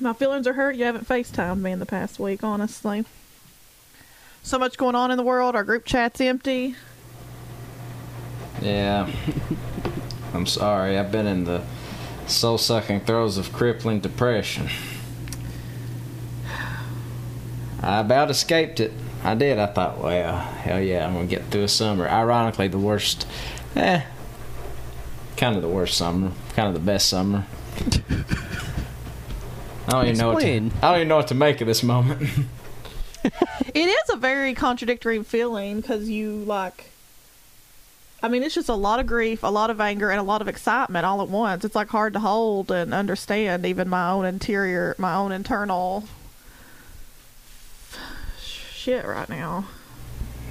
My feelings are hurt. You haven't FaceTimed me in the past week, honestly. So much going on in the world. Our group chat's empty. Yeah. I'm sorry. I've been in the soul sucking throes of crippling depression. I about escaped it. I did. I thought, well, hell yeah, I'm gonna get through a summer. Ironically, the worst, eh, kind of the worst summer, kind of the best summer. I don't even know what to, I don't even know what to make of this moment. It is a very contradictory feeling because you like. I mean, it's just a lot of grief, a lot of anger, and a lot of excitement all at once. It's like hard to hold and understand even my own interior, my own internal shit right now.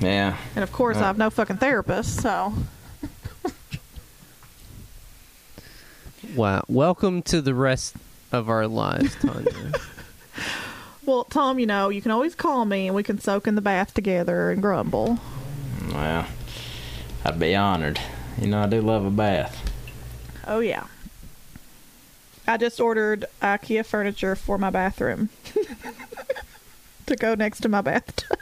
yeah. And of course, I have no fucking therapist, so Wow. Welcome to the rest of our lives, Tanya. well, Tom, you know, you can always call me and we can soak in the bath together and grumble. Well, I'd be honored. You know, I do love a bath. Oh yeah. I just ordered IKEA furniture for my bathroom to go next to my bathtub.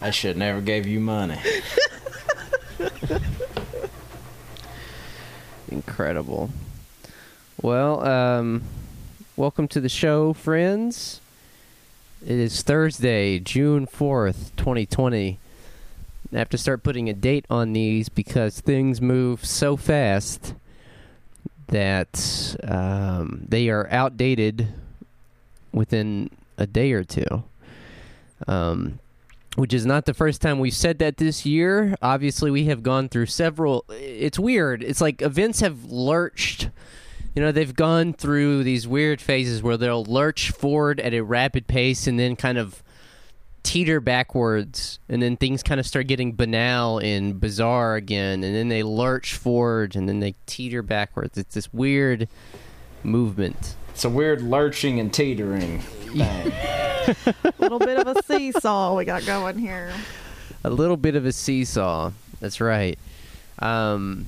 I should never gave you money. Incredible. Well, um, welcome to the show, friends. It is Thursday, June 4th, 2020. I have to start putting a date on these because things move so fast that um, they are outdated within a day or two. Um, which is not the first time we've said that this year. Obviously, we have gone through several. It's weird. It's like events have lurched. You know, they've gone through these weird phases where they'll lurch forward at a rapid pace and then kind of teeter backwards, and then things kind of start getting banal and bizarre again, and then they lurch forward and then they teeter backwards. It's this weird movement. It's a weird lurching and teetering thing. A little bit of a seesaw we got going here. a little bit of a seesaw. That's right. Um,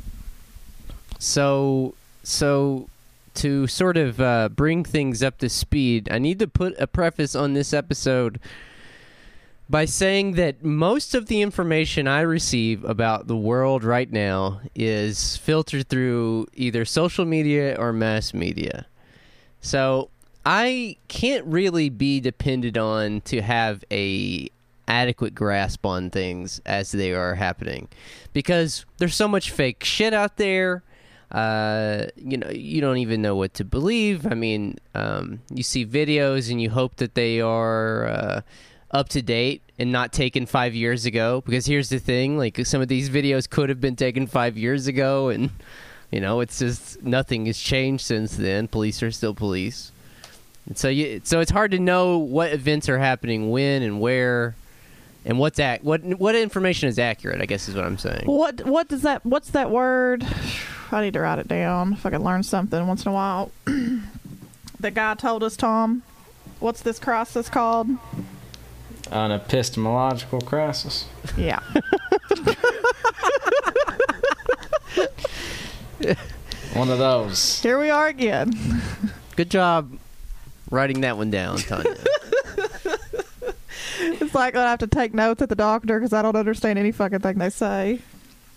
so so to sort of uh, bring things up to speed, I need to put a preface on this episode by saying that most of the information I receive about the world right now is filtered through either social media or mass media. So I can't really be depended on to have a adequate grasp on things as they are happening because there's so much fake shit out there uh, you know you don't even know what to believe. I mean um, you see videos and you hope that they are uh, up to date and not taken five years ago. Because here's the thing like some of these videos could have been taken five years ago and you know it's just nothing has changed since then. Police are still police. And so you, so it's hard to know what events are happening when and where, and what's ac- what what information is accurate. I guess is what I'm saying. What what does that what's that word? I need to write it down if I can learn something once in a while. the guy told us, Tom. What's this crisis called? An epistemological crisis. Yeah. One of those. Here we are again. Good job writing that one down, Tanya. It's like I have to take notes at the doctor because I don't understand any fucking thing they say.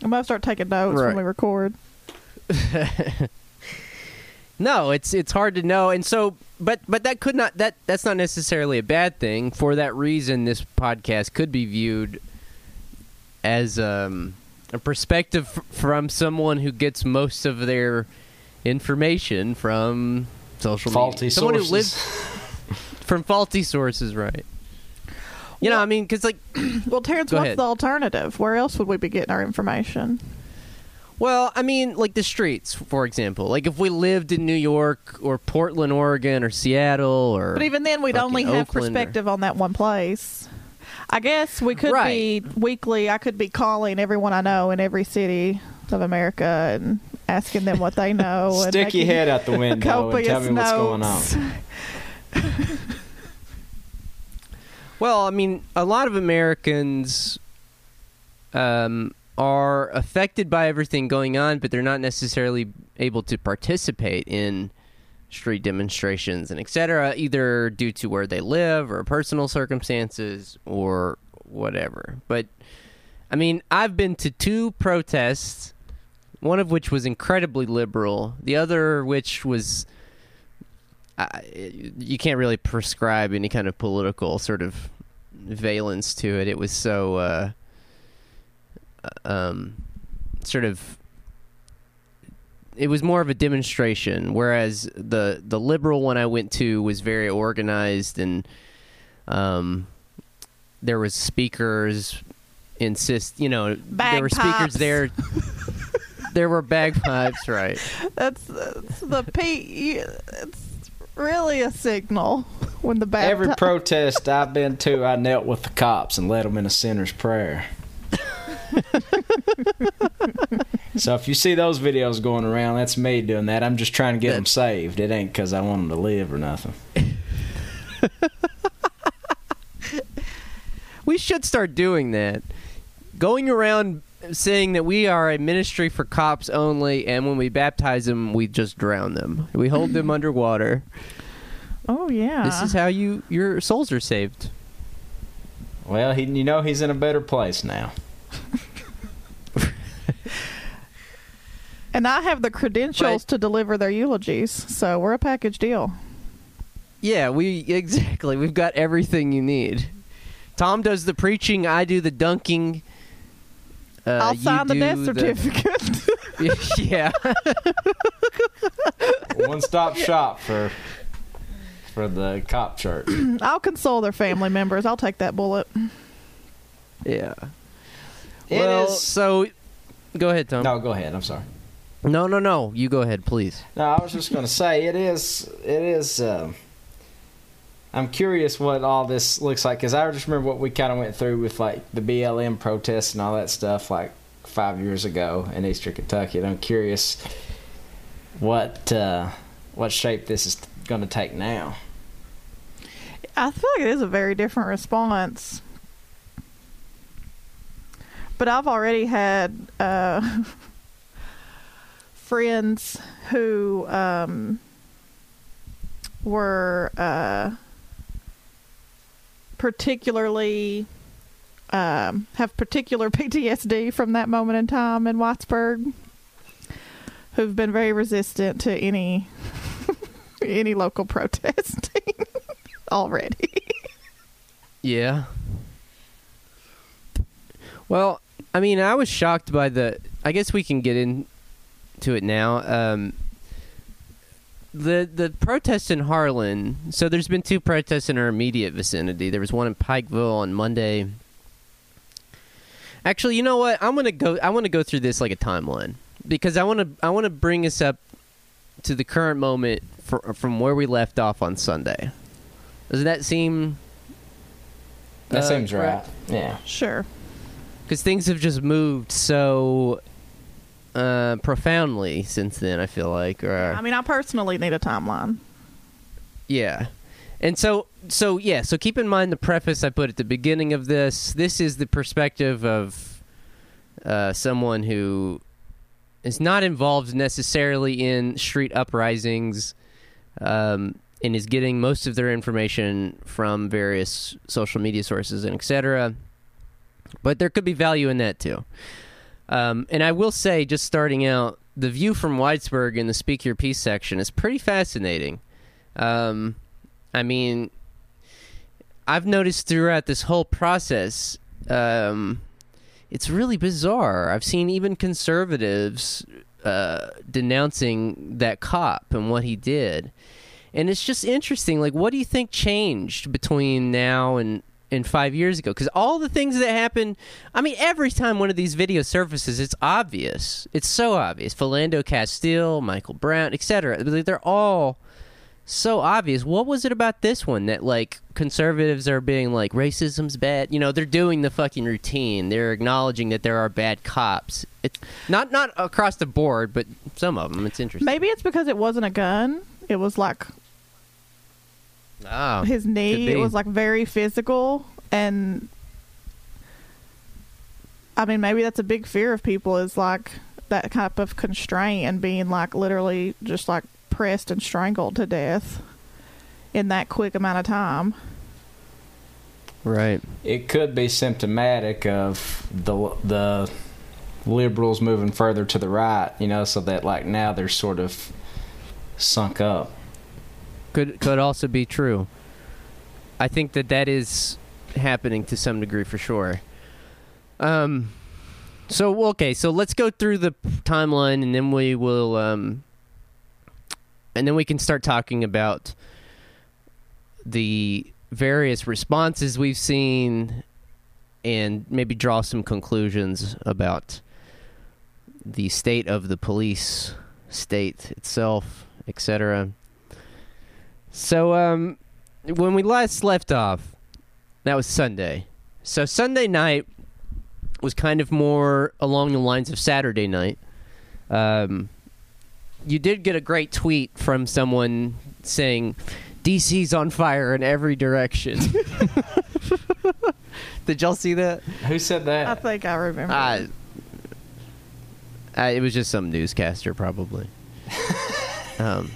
I'm gonna start taking notes Right. when we record. no, it's it's hard to know, and so but but that could not that that's not necessarily a bad thing. For that reason, this podcast could be viewed as um, a perspective f- from someone who gets most of their information from social Faulty media. Someone sources. who lives from faulty sources, right? You know, I mean, because like, Well, Terrence, Go what's ahead. the alternative? Where else would we be getting our information? well, I mean, like the streets, for example. Like if we lived in New York or Portland, Oregon, or Seattle, or But even then, we'd fucking only have Oakland or- perspective on that one place. I guess we could Right. be weekly. I could be calling everyone I know in every city of America and asking them what they know. and Stick your making head out the window and tell copious me what's going notes. Well, I mean, a lot of Americans um, are affected by everything going on, but they're not necessarily able to participate in street demonstrations and etc., either due to where they live or personal circumstances or whatever. But I mean, I've been to two protests, one of which was incredibly liberal, the other which was. You can't really prescribe any kind of political sort of valence to it. It was so, uh, um, sort of. It was more of a demonstration, whereas the the liberal one I went to was very organized and, um, there was speakers insist you know there were speakers there there were bagpipes right That's, that's the P. It's really a signal when the bad Every protest I've been to, I knelt with the cops and led them in a sinner's prayer. so if you see those videos going around, that's me doing that. I'm just trying to get them saved. It ain't because I want them to live or nothing. we should start doing that going around saying that we are a ministry for cops only and when we baptize them we just drown them we hold them underwater Oh yeah. this is how you your souls are saved Well, he, you know he's in a better place now. and I have the credentials to deliver their eulogies, so we're a package deal. yeah we exactly we've got everything you need tom does the preaching i do the dunking uh, I'll you sign the death certificate. yeah One stop shop for for the cop chart. I'll console their family members. I'll take that bullet. yeah It well is- so go ahead tom No, go ahead. I'm sorry. no no no you go ahead please No, I was just going to say it is. It is. Um, I'm curious what all this looks like because I just remember what we kind of went through with like the BLM protests and all that stuff like five years ago in Eastern Kentucky. And I'm curious what uh, what shape this is going to take now. I feel like it is a very different response. But I've already had uh, friends who um, were uh, particularly um, have particular PTSD from that moment in time in Whitesburg, who've been very resistant to any any local protesting already. Yeah. Well, I mean, I was shocked by the. I guess we can get into it now. Um, the the protests in Harlan. So there's been two protests in our immediate vicinity. There was one in Pikeville on Monday. Actually, you know what? I'm gonna go. I want to go through this like a timeline because I want to. I want to bring us up to the current moment fr from where we left off on Sunday. Does that seem? That uh, seems right. correct? Yeah. Sure. because things have just moved so uh, profoundly since then. I feel like, or I mean, I personally need a timeline. yeah, and so so yeah. So keep in mind the preface I put at the beginning of this. This is the perspective of uh, someone who is not involved necessarily in street uprisings. Um, and is getting most of their information from various social media sources and etc. But there could be value in that too. Um, and I will say, just starting out, the view from Whitesburg in the Speak Your Peace section is pretty fascinating. Um, I mean, I've noticed throughout this whole process, um, it's really bizarre. I've seen even conservatives uh, denouncing that cop and what he did. And it's just interesting. Like, what do you think changed between now and and five years ago. Because all the things that happen i mean every time one of these videos surfaces it's obvious. It's so obvious. Philando castile michael brown etc they're all so obvious. What was it about this one that like conservatives are being like racism's bad you know they're doing the fucking routine. They're acknowledging that there are bad cops. It's not not across the board but some of them it's interesting. Maybe it's because it wasn't a gun. It was like oh his knee. It was like very physical, and I mean, maybe that's a big fear of people is like that type of constraint and being like literally just like pressed and strangled to death in that quick amount of time. Right. It could be symptomatic of the the liberals moving further to the right, you know, so that like now they're sort of sunk up. Could could also be true. I think that that is happening to some degree for sure. Um so okay, so let's go through the timeline and then we will um and then we can start talking about the various responses we've seen and maybe draw some conclusions about the state of the police state itself, etc. So, um, when we last left off, that was Sunday. So Sunday night was kind of more along the lines of Saturday night. Um, you did get a great tweet from someone saying, "DC's on fire in every direction." did y'all see that? Who said that? I think I remember. Uh, uh, it was just some newscaster, probably. um,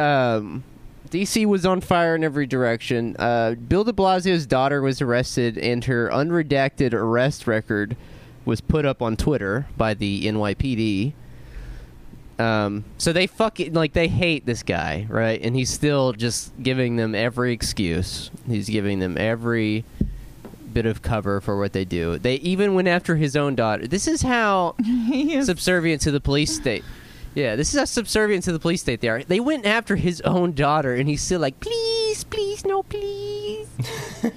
um, DC was on fire in every direction. Uh, Bill de Blasio's daughter was arrested, and her unredacted arrest record was put up on Twitter by the NYPD. Um, so they fucking like they hate this guy, right? And he's still just giving them every excuse. He's giving them every bit of cover for what they do. They even went after his own daughter. This is how subservient to the police state. Yeah, this is how subservient to the police state they are. They went after his own daughter, and he's still like, please, please, no, please.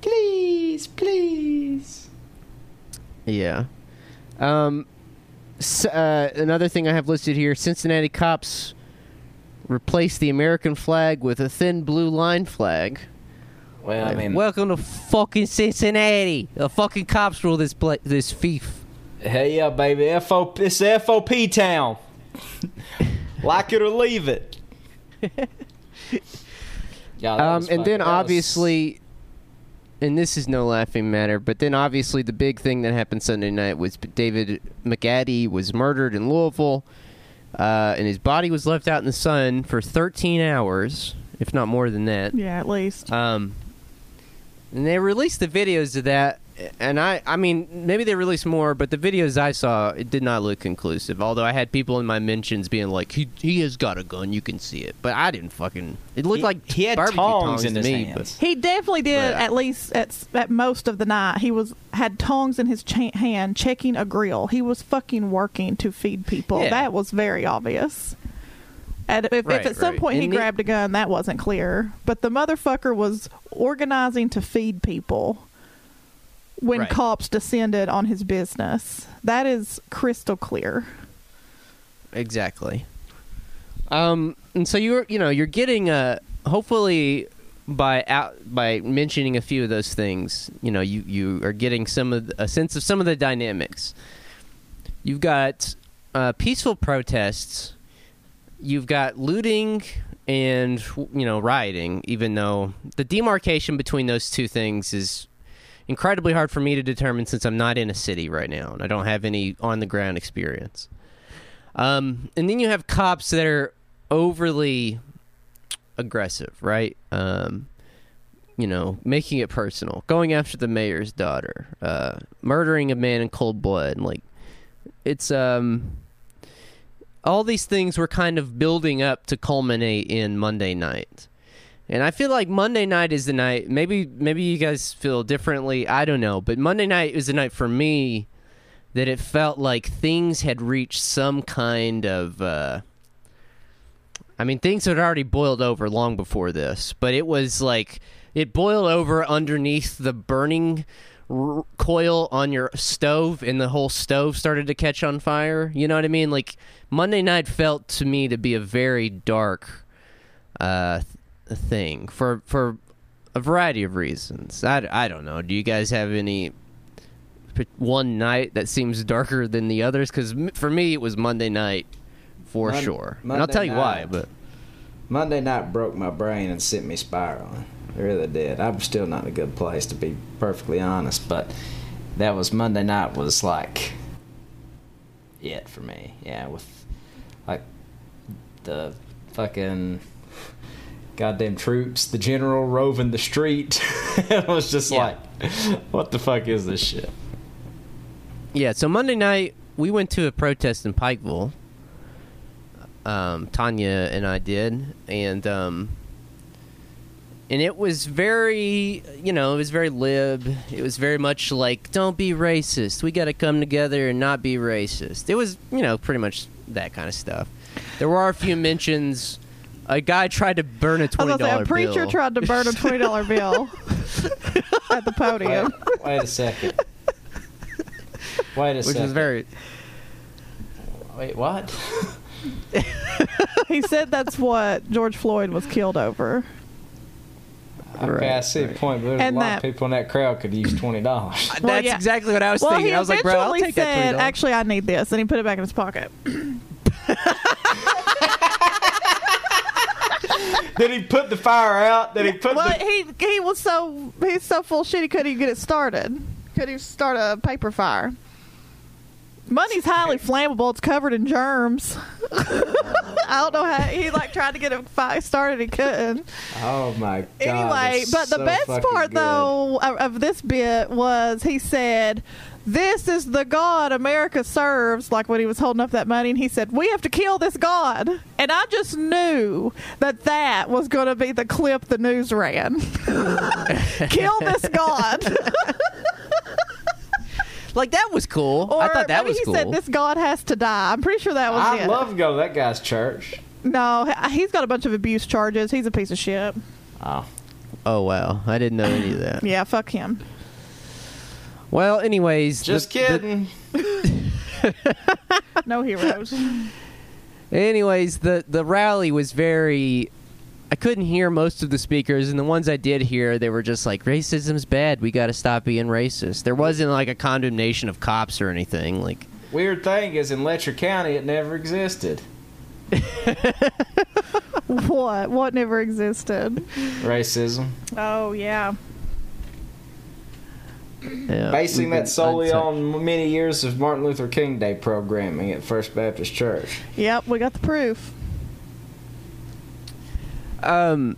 Please, please. Yeah. Um, s- uh, another thing I have listed here: Cincinnati cops replaced the American flag with a thin blue line flag. Well, I mean, Welcome to fucking Cincinnati. The fucking cops rule this pla- this fief. Hey, yeah, baby, FOP, it's FOP town. like it or leave it. yeah, Um, and then that was- obviously, and this is no laughing matter, but then obviously the big thing that happened Sunday night was David McAtee was murdered in Louisville, uh, and his body was left out in the sun for 13 hours, if not more than that. yeah, at least. Um, and they released the videos of that, and I, I mean, maybe they released more, but the videos I saw, it did not look conclusive. Although I had people in my mentions being like, "He, he has got a gun, you can see it," but I didn't fucking. It looked He- like he had barbecue tongs in to his me, hands. He definitely did But- at least at at most of the night. He was had tongs in his cha- hand checking a grill. He was fucking working to feed people. Yeah. That was very obvious. And if, Right, if at some right. point he the- grabbed a gun, that wasn't clear. But the motherfucker was organizing to feed people when Right. cops descended on his business. That is crystal clear. Exactly. Um, and so you're, you know, you're getting a hopefully by out by mentioning a few of those things, you know, you you are getting some of the, a sense of some of the dynamics. You've got uh, peaceful protests. You've got looting and you know rioting. Even though the demarcation between those two things is incredibly hard for me to determine since I'm not in a city right now and I don't have any on the ground experience. Um, and then you have cops that are overly aggressive, right? Um, you know, making it personal, going after the mayor's daughter, uh, murdering a man in cold blood. Like, it's um, all these things were kind of building up to culminate in Monday night. And I feel like Monday night is the night. Maybe maybe you guys feel differently. I don't know, but Monday night is the night for me that it felt like things had reached some kind of uh I mean things had already boiled over long before this, but it was like it boiled over underneath the burning r- coil on your stove and the whole stove started to catch on fire. You know what I mean? Like Monday night felt to me to be a very dark uh th- thing for for a variety of reasons. I, I don't know. Do you guys have any one night that seems darker than the others? Because for me, it was Monday night for Mon- sure. and I'll tell you why. But Monday night broke my brain and sent me spiraling. It really did. I'm still not in a good place to be perfectly honest, but that was Monday night was like it for me. Yeah, with like the fucking goddamn troops, the general roving the street. it was just Yeah. like, what the fuck is this shit? Yeah, so Monday night we went to a protest in Pikeville. Um, Tanya and I did, and um, and it was very, you know, it was very lib. It was very much like, don't be racist. We got to come together and not be racist. It was, you know, pretty much that kind of stuff. There were a few mentions. A guy tried to burn a I was twenty gonna say, dollar a preacher bill. tried to burn a twenty dollar bill at the Wait, podium. wait a second. Wait a which second. was very Wait, what? He said that's what George Floyd was killed over. Okay, Right, I see the point, but there's And a lot that- of people in that crowd could use twenty dollars. Well, That's yeah. exactly what I was Well, thinking. he I was like, bro, I'll eventually take that said, $20. "Actually, I need this," and he put it back in his pocket. Did he put the fire out? Did he put Well, the? he he was so he's so full of shit he couldn't even get it started. Couldn't even start a paper fire. Money's highly flammable. It's covered in germs. I don't know how he like tried to get a fire started. He couldn't. Oh my god! anyway, but the best part good. though of, of this bit was he said, "This is the God America serves." Like when he was holding up that money, and he said, "We have to kill this God." And I just knew that that was going to be the clip the news ran. kill this God. Like that was cool. or I thought that maybe was he cool. said, "This God has to die." I'm pretty sure that was I'd it. love to go to that guy's church. no, he's got a bunch of abuse charges. He's a piece of shit. Oh, oh wow, I didn't know any of that. Yeah, fuck him. Well, anyways, just the- the- kidding. No heroes. anyways, the the rally was very. I couldn't hear most of the speakers, and the ones I did hear, they were just like, "Racism's bad. We got to stop being racist." There wasn't like a condemnation of cops or anything. Like, Weird thing is, in Letcher County, it never existed. what? What never existed? Racism, Oh yeah. Yeah, basing that solely on many years of Martin Luther King Day programming at First Baptist Church. Yep, we got the proof. Um,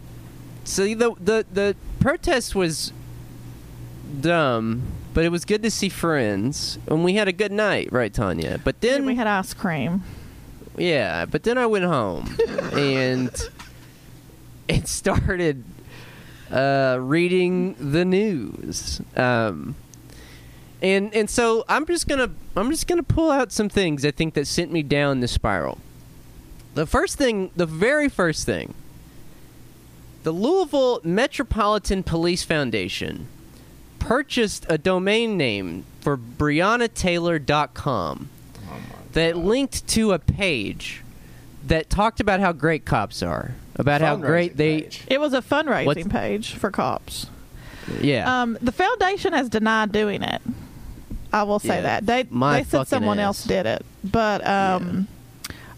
so the the the protest was dumb, but it was good to see friends, and we had a good night, right, Tanya? But Then then we had ice cream. Yeah, but then I went home and it started uh, reading the news. Um, and and so I'm just gonna I'm just gonna pull out some things I think that sent me down the spiral. The first thing, the very first thing, the Louisville Metropolitan Police Foundation purchased a domain name for BreonnaTaylor.com that linked to a page that talked about how great cops are, about how great they, page. It was a fundraising What's- page for cops. yeah. Um, the foundation has denied doing it. I will say Yeah, that they my they said someone ass. else did it, but um,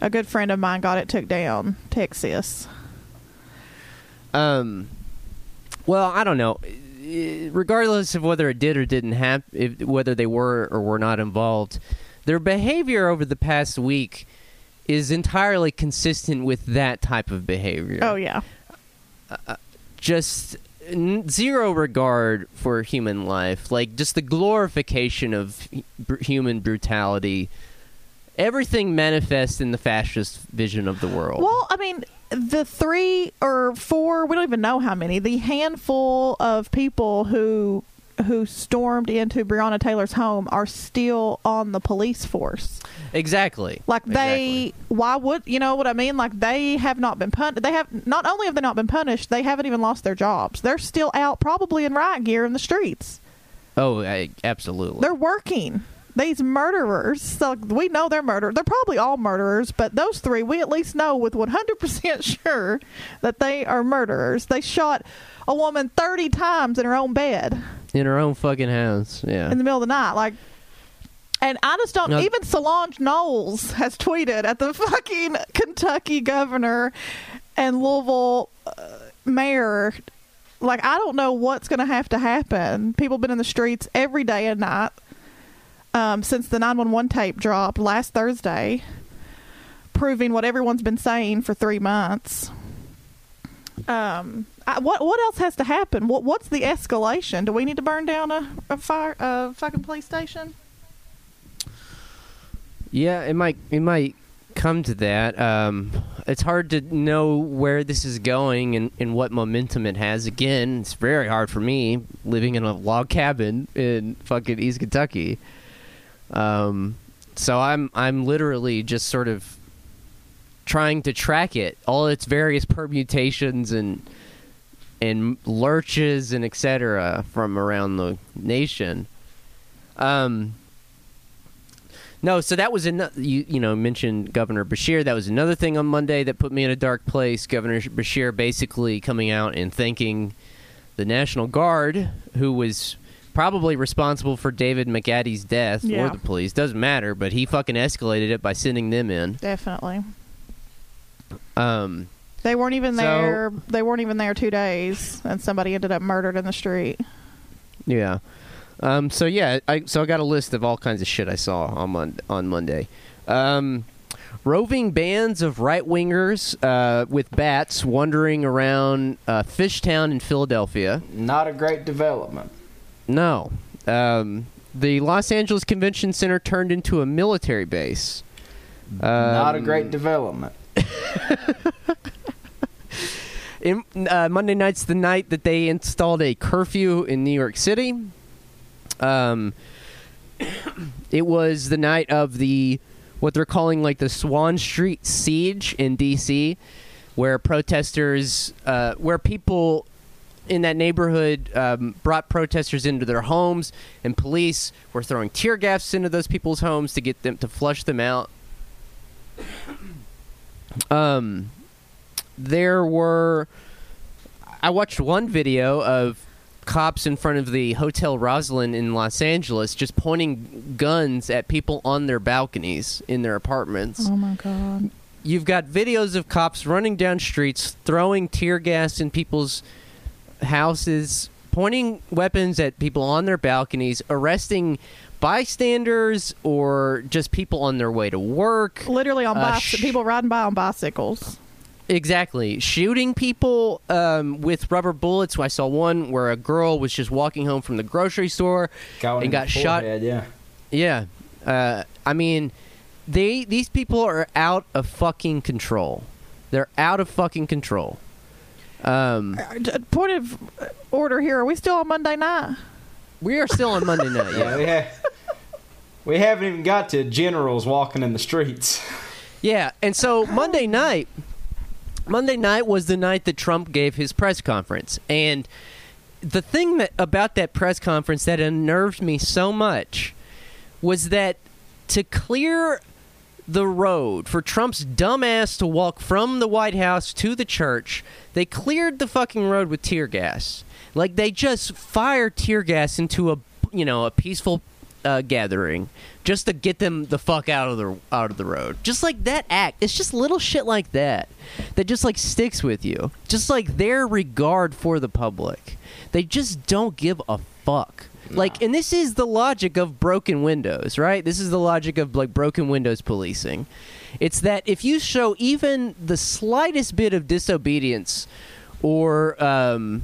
a good friend of mine got it took down. Texas. Um, well, I don't know. Regardless of whether it did or didn't happen, whether they were or were not involved, their behavior over the past week is entirely consistent with that type of behavior. Oh yeah, uh, uh, just n- zero regard for human life, like just the glorification of br- human brutality. Everything manifests in the fascist vision of the world. Well, I mean, the three or four, we don't even know how many, the handful of people who who stormed into Breonna Taylor's home are still on the police force. exactly. Like they Exactly. why would you know what I mean? Like they have not been punished. They have not only have they not been punished, they haven't even lost their jobs. They're still out probably in riot gear in the streets. Oh, I, absolutely. They're working. These murderers, so we know they're murderers. They're probably all murderers, but those three, we at least know with 100% sure that they are murderers. They shot a woman 30 times in her own bed in her own fucking house. Yeah. in the middle of the night. Like, and I just don't. No. Even Solange Knowles has tweeted at the fucking Kentucky governor and Louisville uh, mayor. Like, I don't know what's going to have to happen. People been in the streets every day and night. um, since the 911 tape dropped last Thursday, proving what everyone's been saying for three months. Um, I, what what else has to happen? What what's the escalation? Do we need to burn down a, a fire a fucking police station? Yeah, it might it might come to that. Um, it's hard to know where this is going and, and what momentum it has. Again, it's very hard for me living in a log cabin in fucking East Kentucky. Um, so I'm I'm literally just sort of trying to track it, all its various permutations and and lurches and etc. from around the nation. Um, no, so that was another. You you know mentioned Governor Beshear. That was another thing on Monday that put me in a dark place. Governor Beshear basically coming out and thanking the National Guard, who was probably responsible for David McAtee's death Yeah. or the police. Doesn't matter, but he fucking escalated it by sending them in. Definitely. Um, They weren't even So- there. They weren't even there two days, and somebody ended up murdered in the street. Yeah. Um, so yeah, I so I got a list of all kinds of shit I saw on Mon- on Monday. Um, roving bands of right wingers uh, with bats wandering around uh, Fishtown in Philadelphia. Not a great development. No. Um, the Los Angeles Convention Center turned into a military base. Not a Um, great development. In, uh, Monday night's the night that they installed a curfew in New York City. Um, it was the night of the what they're calling like the Swann Street siege in D.C., where protesters, uh, where people in that neighborhood um, brought protesters into their homes, and police were throwing tear gas into those people's homes to get them to flush them out. Um, there were I watched one video of cops in front of the Hotel Rosslyn in Los Angeles just pointing guns at people on their balconies in their apartments. Oh my god! You've got videos of cops running down streets, throwing tear gas in people's houses, pointing weapons at people on their balconies, arresting bystanders or just people on their way to work. Literally on Uh, bicy- sh- people riding by on bicycles. Exactly. Shooting people um, with rubber bullets. I saw one where a girl was just walking home from the grocery store. Got and got shot- forehead, Yeah. Yeah. Uh, I mean, they these people are out of fucking control. They're out of fucking control. Um, Uh, Point of order here. Are we still on Monday night? We are still on Monday night. Yeah, we, ha- we haven't even got to generals walking in the streets. Yeah. And so Monday night, Monday night was the night that Trump gave his press conference, and the thing that about that press conference that unnerved me so much was that to clear the road for Trump's dumbass to walk from the White House to the church, they cleared the fucking road with tear gas. Like they just fire tear gas into a you know a peaceful uh, gathering just to get them the fuck out of the out of the road. Just like that act, it's just little shit like that that just like sticks with you. Just like their regard for the public, they just don't give a fuck. Like, and this is the logic of broken windows, right? This is the logic of like broken windows policing. It's that if you show even the slightest bit of disobedience or um,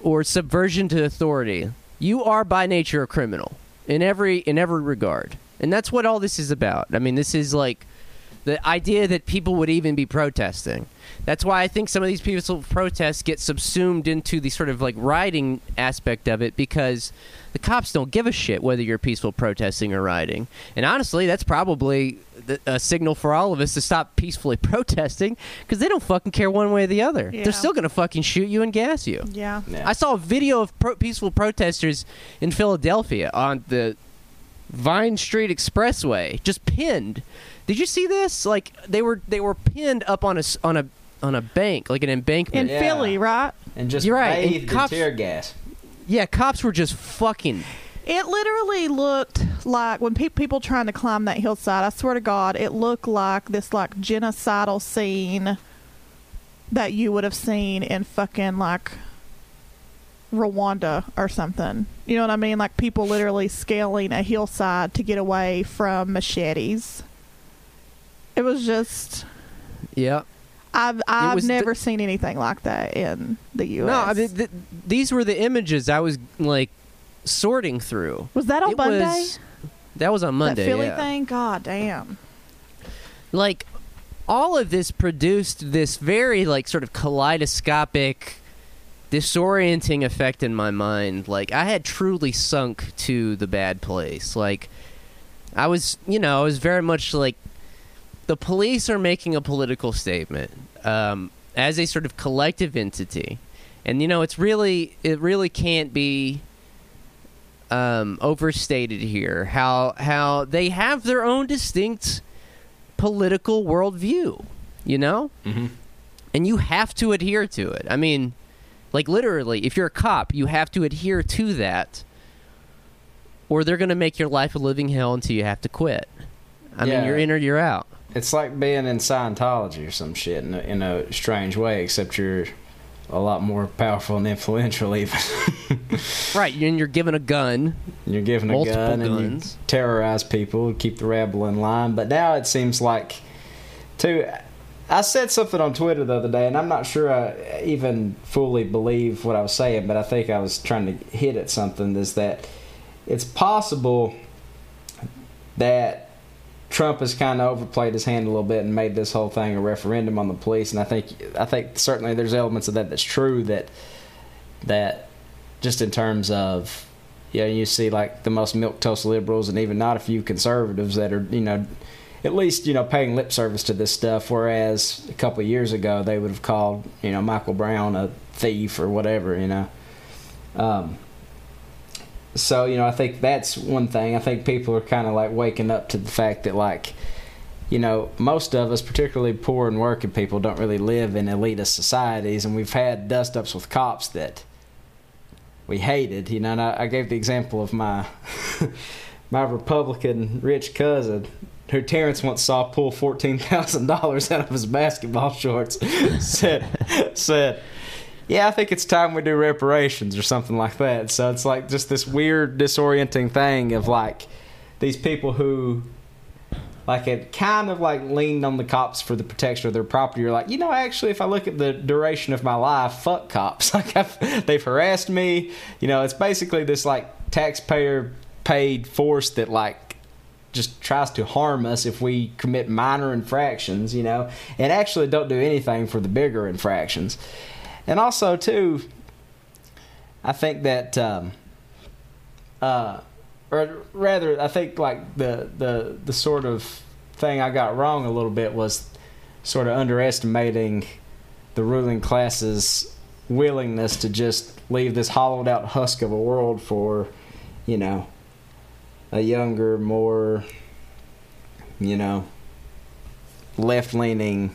or subversion to authority, you are by nature a criminal in every in every regard. And that's what all this is about. I mean, this is like the idea that people would even be protesting. That's why I think some of these peaceful protests get subsumed into the sort of like rioting aspect of it because the cops don't give a shit whether you're peaceful protesting or rioting. And honestly, that's probably a signal for all of us to stop peacefully protesting because they don't fucking care one way or the other. Yeah. They're still going to fucking shoot you and gas you. Yeah. Yeah. I saw a video of pro- peaceful protesters in Philadelphia on the Vine Street Expressway, just pinned. Did you see this? Like they were they were pinned up on a s- on a on a bank, like an In embankment. Yeah. Philly, right? and just You're right, and bathed cops- in tear gas. yeah, cops were just fucking. It literally looked like when pe- people trying to climb that hillside. I swear to God, it looked like this like genocidal scene that you would have seen in fucking like Rwanda or something. You know what I mean? Like people literally scaling a hillside to get away from machetes. It was just Yeah. I've I've never seen anything like that in the U.S. No, I mean th- these were the images I was like sorting through. was that on It Monday? was- that was on Monday. that Philly yeah. thing? God damn. like all of this produced this very like sort of kaleidoscopic disorienting effect in my mind like i had truly sunk to the bad place like i was you know i was very much like the police are making a political statement um, as a sort of collective entity and you know it's really it really can't be um, overstated here how how they have their own distinct political worldview, you know? Mm-hmm. And you have to adhere to it. I mean, like literally, if you're a cop, you have to adhere to that, or they're going to make your life a living hell until you have to quit. I Yeah. mean, you're in or you're out. It's like being in Scientology or some shit in a, in a strange way, except you're a lot more powerful and influential. Even Right, and you're given a gun. you're given a gun and you guns. terrorize people, keep the rabble in line. But now it seems like, too. I said something on Twitter the other day, and I'm not sure I even fully believe what I was saying, but I think I was trying to hit at something. Is that it's possible that Trump has kind of overplayed his hand a little bit and made this whole thing a referendum on the police, and I think I think certainly there's elements of that that's true. That that just in terms of yeah, you see like the most milquetoast liberals and even not a few conservatives that are you know at least you know paying lip service to this stuff, whereas a couple years ago they would have called you know Michael Brown a thief or whatever, you know. Um, so you know, I think that's one thing. I think people are kind of like waking up to the fact that like, you know, most of us, particularly poor and working people, don't really live in elitist societies, and we've had dust ups with cops that we hated. You know, and I, I gave the example of my my Republican rich cousin. Who Terrence once saw pull fourteen thousand dollars out of his basketball shorts, said said, yeah, I think it's time we do reparations or something like that. So it's like just this weird, disorienting thing of like these people who like it kind of like leaned on the cops for the protection of their property. You're like, you know, actually, if I look at the duration of my life, fuck cops. Like I've, they've harassed me. You know, it's basically this like taxpayer paid force that like just tries to harm us if we commit minor infractions. You know, and actually don't do anything for the bigger infractions. And also, too, I think that, um, uh, or rather, I think like the the the sort of thing I got wrong a little bit was sort of underestimating the ruling class's willingness to just leave this hollowed out husk of a world for, you know, a younger, more, you know, left leaning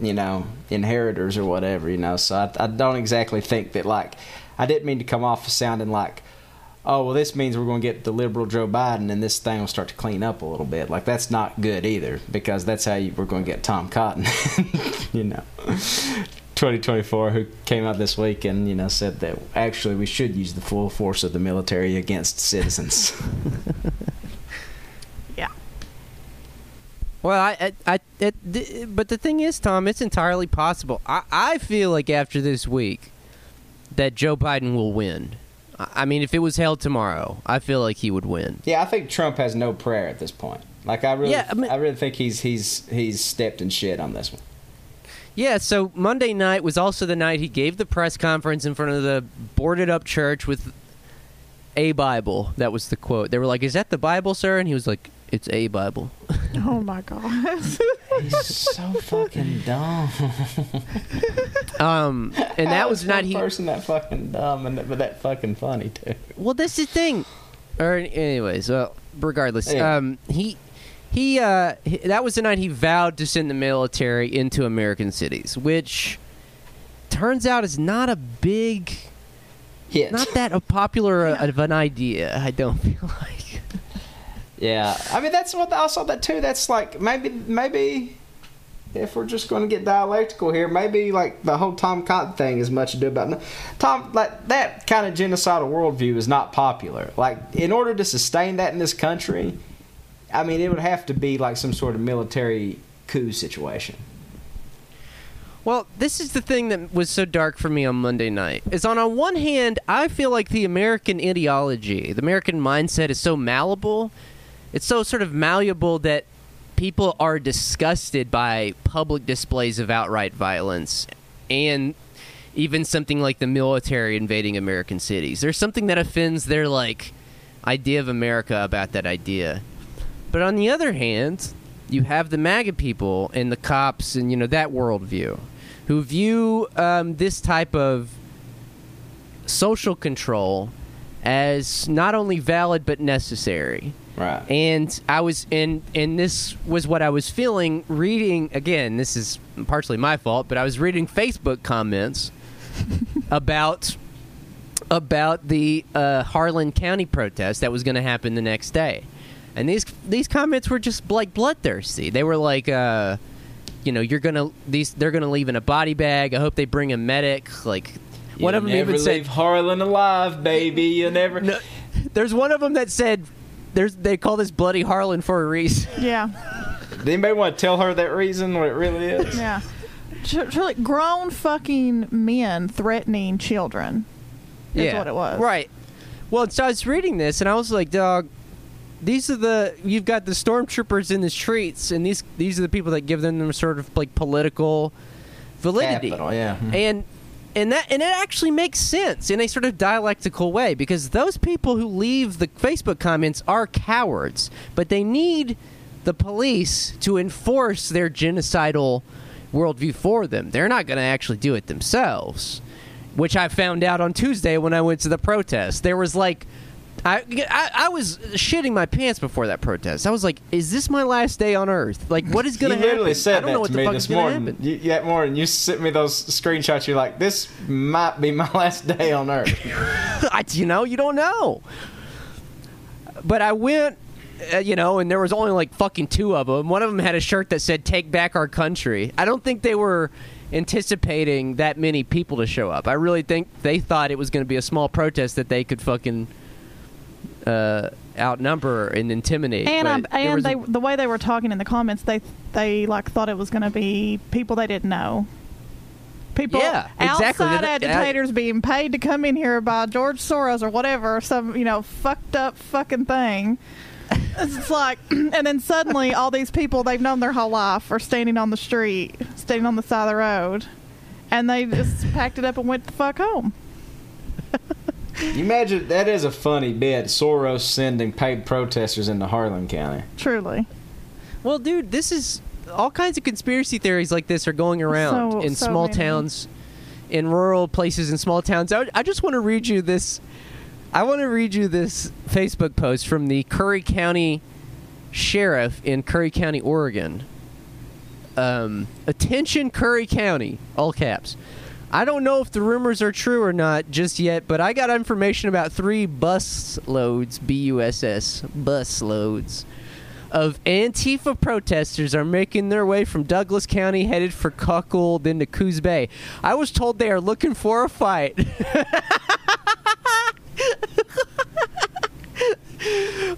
you know, inheritors or whatever, you know. So I, I don't exactly think that, like, I didn't mean to come off sounding like, oh, well, this means we're going to get the liberal Joe Biden and this thing will start to clean up a little bit. Like, that's not good either because that's how you, we're going to get Tom Cotton, you know. 2024, who came out this week and, you know, said that actually we should use the full force of the military against citizens. Yeah. Well, I, I, I it, but the thing is, Tom, it's entirely possible. I, I feel like after this week that Joe Biden will win. I mean, if it was held tomorrow, I feel like he would win. yeah, I think Trump has no prayer at this point. Like, I really, Yeah, I mean- I really think he's he's he's stepped in shit on this one. Yeah, so Monday night was also the night he gave the press conference in front of the boarded up church with a Bible. That was the quote. They were like, "Is that the Bible, sir?" And he was like, "It's a Bible." Oh my god. He's so fucking dumb. Um, and How that is was not one he. person that fucking dumb and that, but that fucking funny too. Well, that's the thing. Or anyways, well, regardless, Yeah. um, he he uh, he- that was the night he vowed to send the military into American cities, which turns out is not a big, Hit. not that a popular uh, of an idea. I don't feel like. yeah, I mean that's what I saw that too. That's like maybe maybe if we're just going to get dialectical here, maybe like the whole Tom Cotton thing is much ado about. Tom, like that kind of genocidal worldview is not popular. Like in order to sustain that in this country, I mean, it would have to be like some sort of military coup situation. Well, this is the thing that was so dark for me on Monday night. Is on on one hand, I feel like the American ideology, the American mindset is so malleable. It's so sort of malleable that people are disgusted by public displays of outright violence and even something like the military invading American cities. There's something that offends their like idea of America about that idea. But on the other hand, you have the MAGA people and the cops and you know that worldview who view um, this type of social control as not only valid but necessary. Right. And I was and and this was what I was feeling reading again, this is partially my fault, but I was reading Facebook comments about about the uh, Harlan County protest that was going to happen the next day. And these these comments were just like bloodthirsty. They were like uh, you know, you're going to these they're going to leave in a body bag. I hope they bring a medic like one of them never even leave said Harlan alive, baby. You never. no, there's one of them that said there's they call this bloody Harlan for a reason. Yeah, Does anybody want to tell her that reason? What it really is? yeah. Tr- Truly, grown fucking men threatening children. Is what it was. Right. Well, so I was reading this and I was like, dog, these are the you've got the stormtroopers in the streets and these these are the people that give them them sort of like political validity. Capital, yeah. Mm-hmm. And and that and it actually makes sense in a sort of dialectical way because those people who leave the Facebook comments are cowards, but they need the police to enforce their genocidal worldview for them. They're not going to actually do it themselves, which I found out on Tuesday when I went to the protest. There was like. I, I, I was shitting my pants before that protest. I was like, "Is this my last day on Earth? Like, what is going to happen?" literally said I don't that know what to the me fuck this morning. happen. You, that morning, you sent me those screenshots. You're like, "This might be my last day on Earth." I, you know, you don't know. But I went, uh, you know, and there was only like fucking two of them. One of them had a shirt that said "Take back our country." I don't think they were anticipating that many people to show up. I really think they thought it was going to be a small protest that they could fucking uh, outnumber and intimidate. And um, and they the way they were talking in the comments, they they like thought it was going to be people they didn't know. People Yeah, exactly. outside That- agitators being paid to come in here by George Soros or whatever, some you know fucked up fucking thing. It's like, and then suddenly all these people they've known their whole life are standing on the street, standing on the side of the road, and they just packed it up and went the fuck home. you imagine that is a funny bit. Soros sending paid protesters into Harlan County. Truly, Well, dude, this is all kinds of conspiracy theories like this are going around So- in so small many. towns, in rural places, in small towns. I, I just want to read you this. I want to read you this Facebook post from the Curry County Sheriff in Curry County, Oregon. Um, attention, Curry County, all caps. I don't know if the rumors are true or not just yet, but I got information about three bus loads, B U S S, bus loads, of Antifa protesters are making their way from Douglas County headed for Cuckold into Coos Bay. I was told they are looking for a fight.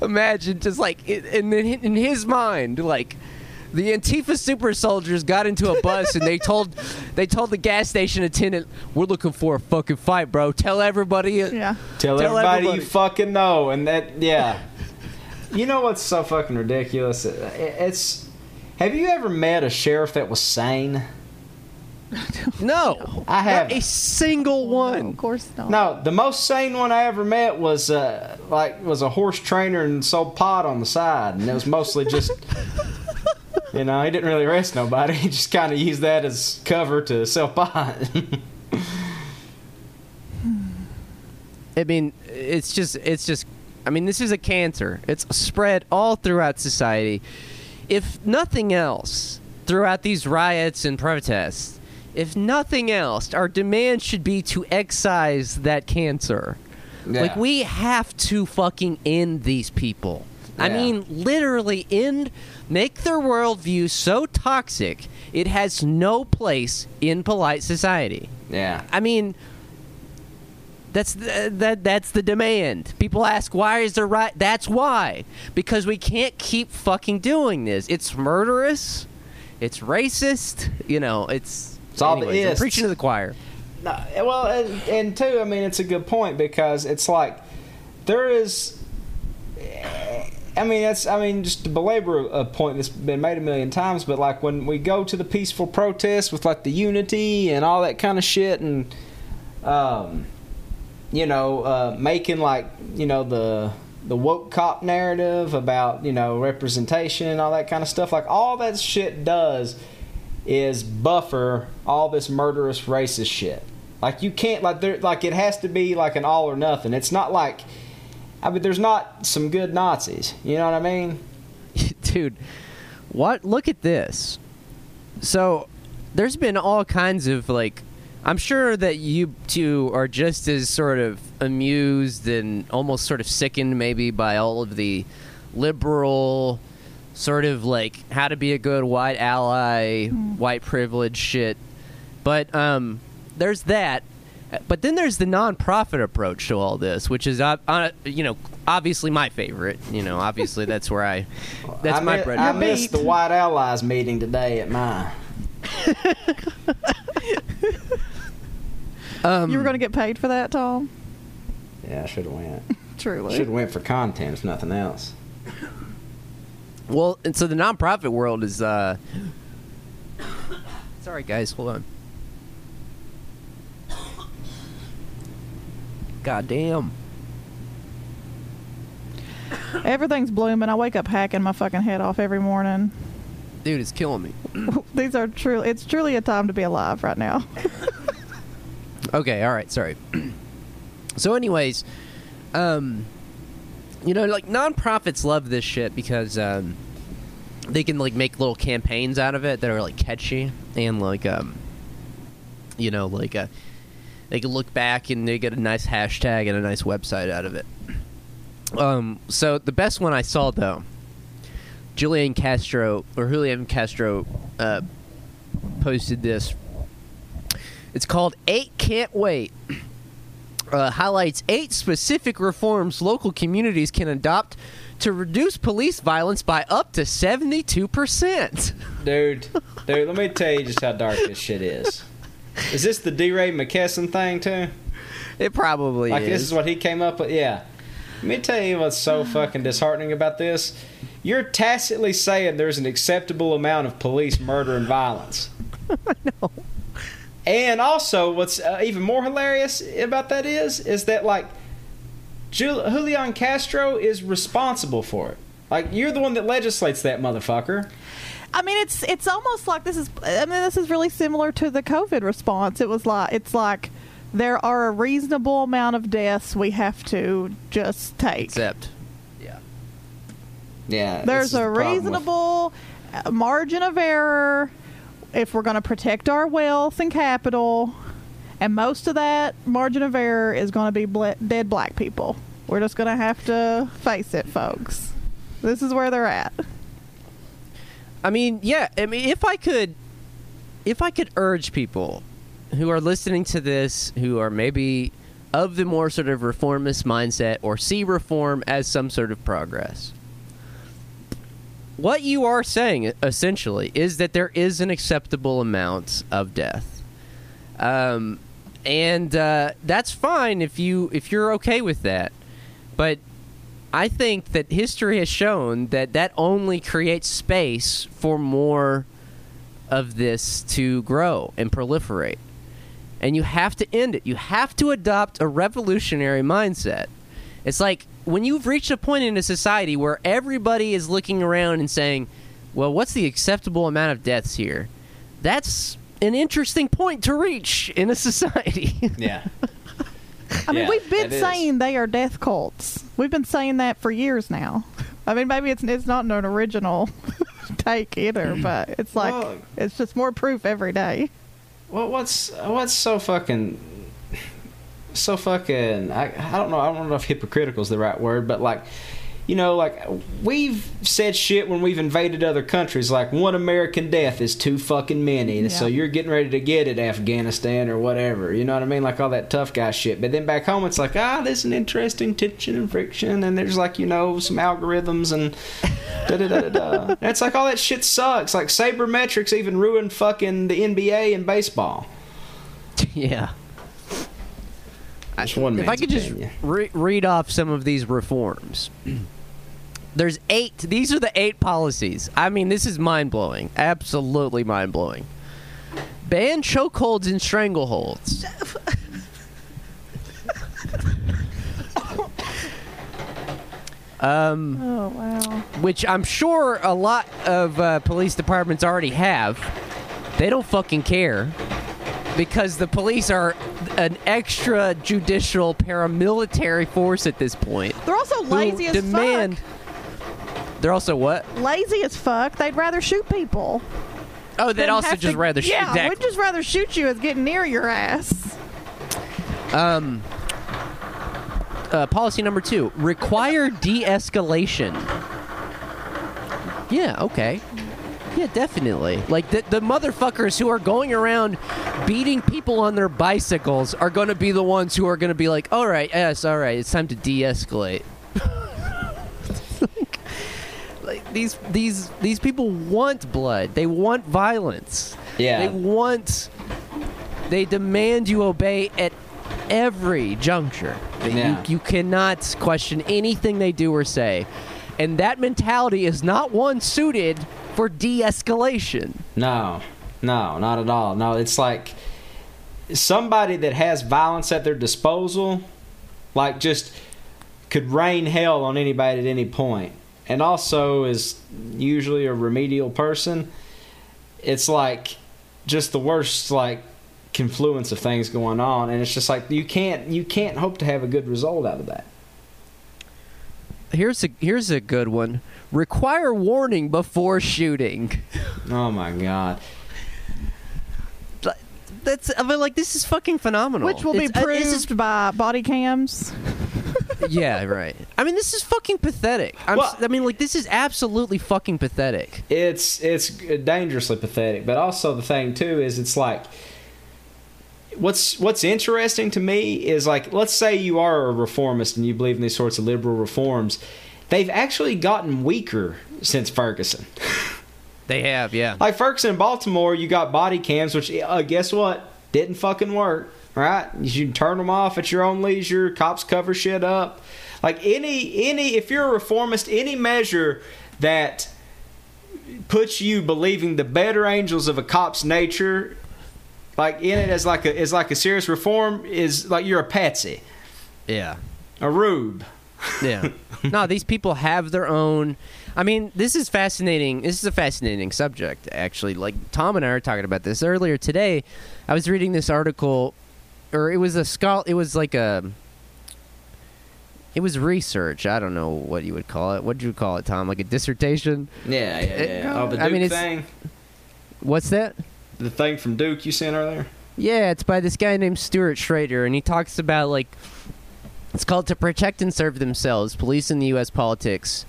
Imagine just like in, in his mind, like the Antifa super soldiers got into a bus and they told they told the gas station attendant, "We're looking for a fucking fight, bro. Tell everybody." yeah. Tell, Tell everybody, everybody. you fucking know, and that yeah. you know what's so fucking ridiculous? It- It's. Have you ever met a sheriff that was sane? No, I haven't. a single one. Of course not. No, the most sane one I ever met was uh, like was a horse trainer and sold pot on the side, and it was mostly just. You know, he didn't really arrest nobody. He just kind of used that as cover to sell pot. Hmm. I mean, it's just it's just I mean, this is a cancer. It's spread all throughout society. If nothing else, throughout these riots and protests, if nothing else, our demand should be to excise that cancer. Like we have to fucking end these people. I mean, literally end, make their worldview so toxic it has no place in polite society. Yeah. I mean, that's the, that that's the demand. People ask why is there right? That's why because we can't keep fucking doing this. It's murderous. It's racist. You know, it's It's all the anyways, I'm preaching to the choir. No, well, and, and two, I mean, it's a good point because it's like there is. I mean, that's. I mean, just to belabor a point that's been made a million times, but like when we go to the peaceful protests with like the unity and all that kind of shit, and um, you know, uh, making like you know the the woke cop narrative about you know representation and all that kind of stuff, like all that shit does is buffer all this murderous racist shit. Like you can't like there like it has to be like an all or nothing. It's not like I mean there's not some good Nazis. You know what I mean? dude what look at this so there's been all kinds of like i'm sure that you two are just as sort of amused and almost sort of sickened maybe by all of the liberal sort of like how to be a good white ally white privilege shit but um there's that but then there's the nonprofit approach to all this, which is, uh, uh, you know, obviously my favorite. You know, obviously that's where I, that's I my mi- bread. I and butter. missed the White Allies meeting today at mine. Um, You were going to get paid for that, Tom? Yeah, I should have went. Truly. Should have went for content if nothing else. Well, and so the nonprofit world is. uh Sorry, guys, hold on. God damn. Everything's blooming. I wake up hacking my fucking head off every morning. Dude, it's killing me. These are truly, it's truly a time to be alive right now. Okay, all right, sorry. so, anyways, um, you know, like nonprofits love this shit because um, they can like make little campaigns out of it that are like catchy and like um, you know, like uh, they can look back and they get a nice hashtag and a nice website out of it. Um, so the best one I saw though, Julian Castro or Julian Castro uh, posted this it's called Eight Can't Wait. Uh, highlights eight specific reforms local communities can adopt to reduce police violence by up to 72%. Dude, dude, let me tell you just how dark this shit is. Is this the DeRay Mckesson thing too? It probably Like is. this is what he came up with. Yeah. Let me tell you what's so fucking disheartening about this. You're tacitly saying there's an acceptable amount of police murder and violence. And also, what's uh, even more hilarious about that is, is that like Jul- Julian Castro is responsible for it. Like you're the one that legislates that motherfucker. I mean, it's it's almost like this is. I mean, this is really similar to the COVID response. It was like it's like there are a reasonable amount of deaths we have to just take. Except, yeah. Yeah. There's a the problem with- reasonable uh, margin of error if we're going to protect our wealth and capital, and most of that margin of error is going to be ble- dead black people. We're just going to have to face it, folks. This is where they're at. I mean, yeah. I mean, if I could, if I could urge people who are listening to this, who are maybe of the more sort of reformist mindset or see reform as some sort of progress, what you are saying essentially is that there is an acceptable amount of death, um, and uh, that's fine if you if you're okay with that, but I think that history has shown that that only creates space for more of this to grow and proliferate. And you have to end it. You have to adopt a revolutionary mindset. It's like when you've reached a point in a society where everybody is looking around and saying, well, what's the acceptable amount of deaths here? That's an interesting point to reach in a society. Yeah. I mean, Yeah, we've been it is. saying they are death cults. We've been saying that for years now. I mean, maybe it's it's not an original take either, hmm. but it's like Well- it's just more proof every day. Well, what's what's so fucking so fucking I, I don't know I don't know if hypocritical is the right word, but like you know, like we've said shit when we've invaded other countries, like one American death is too fucking many, Yeah. so you're getting ready to get it, Afghanistan or whatever. You know what I mean? Like all that tough guy shit. But then back home, it's like ah, there's an interesting tension and friction, and there's like you know some algorithms and da da da da da. It's like all that shit sucks. Like sabermetrics even ruined fucking the NBA and baseball. yeah. Just one if I man's could just re- read off some of these reforms. There's eight. These are the eight policies. I mean, this is mind blowing. Absolutely mind blowing. Ban chokeholds and strangleholds. um, Oh wow. which I'm sure a lot of uh, police departments already have. They don't fucking care because the police are an extra judicial paramilitary force at this point. They're also lazy as demand. They're also what? Lazy as fuck. They'd rather shoot people. Oh, they'd also just to- rather shoot. Yeah, exactly. we'd just rather shoot you as getting near your ass. Um, uh, policy number two: require de-escalation. Yeah. Okay. Yeah, definitely. Like the the motherfuckers who are going around beating people on their bicycles are going to be the ones who are going to be like, "All right, yes, all right, it's time to de-escalate." like, like these these these people want blood. They want violence. Yeah. They want they demand you obey at every juncture. Yeah. You, you cannot question anything they do or say. And that mentality is not one suited for de escalation. No, no, not at all. No, it's like somebody that has violence at their disposal, like just could rain hell on anybody at any point, and also is usually a remedial person. It's like just the worst like confluence of things going on, and it's just like you can't you can't hope to have a good result out of that. Here's a here's a good one. Require warning before shooting. Oh my god. That's I mean like this is fucking phenomenal. Which will be It's- uh, proved this is- by body cams. yeah, right. I mean this is fucking pathetic. I'm, Well- s- I mean like this is absolutely fucking pathetic. it's it's dangerously pathetic but also the thing too is it's like what's what's interesting to me is like let's say you are a reformist and you believe in these sorts of liberal reforms they've actually gotten weaker since ferguson. They have, yeah. like ferguson in baltimore you got body cams which uh, guess what? Didn't fucking work right? You can turn them off at your own leisure cops cover shit up. Like any any if you're a reformist any measure that puts you believing the better angels of a cop's nature like in it as like a as like a serious reform is like you're a patsy Yeah. a rube Yeah. no, these people have their own. I mean, this is fascinating. This is a fascinating subject, actually. Like Tom and I were talking about this earlier today. I was reading this article, or it was a schol. It was like a. It was research. I don't know what you would call it. What would you call it, Tom? Like a dissertation? yeah yeah yeah oh the duke I mean, it's- thing What's that? The thing from duke you sent earlier Yeah, it's by this guy named Stuart Schrader, and he talks about like it's called "To Protect and Serve Themselves: Police in the U.S. Politics."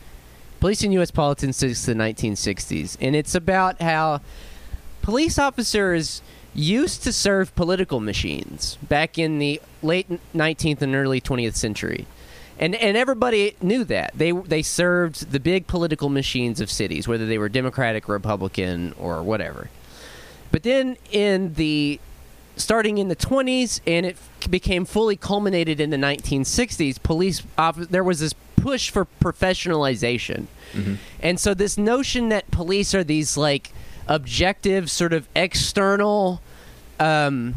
Police in U.S. politics since the 1960s, and it's about how police officers used to serve political machines back in the late 19th and early 20th century. And, and everybody knew that they they served the big political machines of cities, whether they were Democratic, Republican, or whatever. But then in the starting in the 20s and it became fully culminated in the 1960s, police there was this push for professionalization. And so this notion that police are these like objective sort of external um,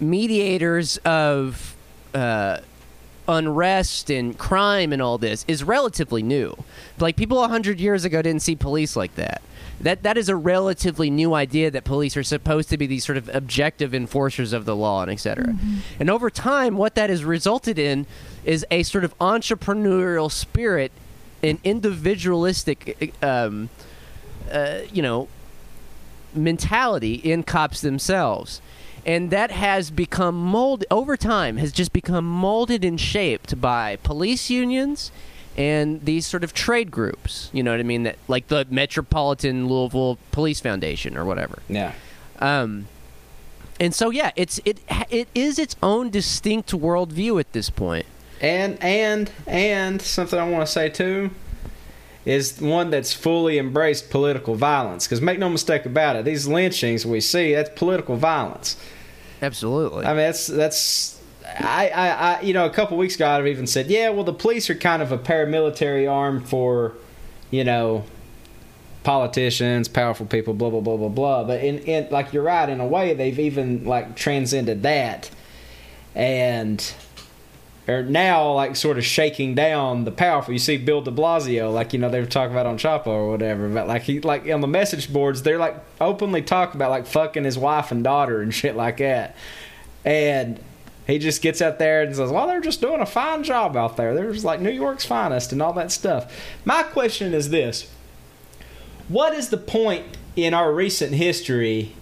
mediators of uh, unrest and crime and all this is relatively new. Like people 100 years ago didn't see police like that. That that is a relatively new idea that police are supposed to be these sort of objective enforcers of the law and et cetera. And over time what that has resulted in is a sort of entrepreneurial spirit and individualistic um, uh, you know mentality in cops themselves and that has become molded over time has just become molded and shaped by police unions and these sort of trade groups. You know what I mean? That like the Metropolitan Louisville Police Foundation or whatever. Yeah. Um, and so yeah, it's it it is its own distinct worldview at this point. And and and something I want to say too is one that's fully embraced political violence. Because make no mistake about it, these lynchings we see that's political violence. Absolutely. I mean, that's that's. I, I, I, you know, a couple weeks ago, I've even said, yeah, well, the police are kind of a paramilitary arm for, you know, politicians, powerful people, blah blah blah blah blah. But in, in like you're right, in a way, they've even like transcended that, and are now like sort of shaking down the powerful. You see Bill De Blasio, like you know they were talking about on Chapo or whatever, but like he like on the message boards, they're like openly talk about like fucking his wife and daughter and shit like that, and. He just gets out there and says, "Well, they're just doing a fine job out there. They're just like New York's finest and all that stuff." My question is this: What is the point in our recent history,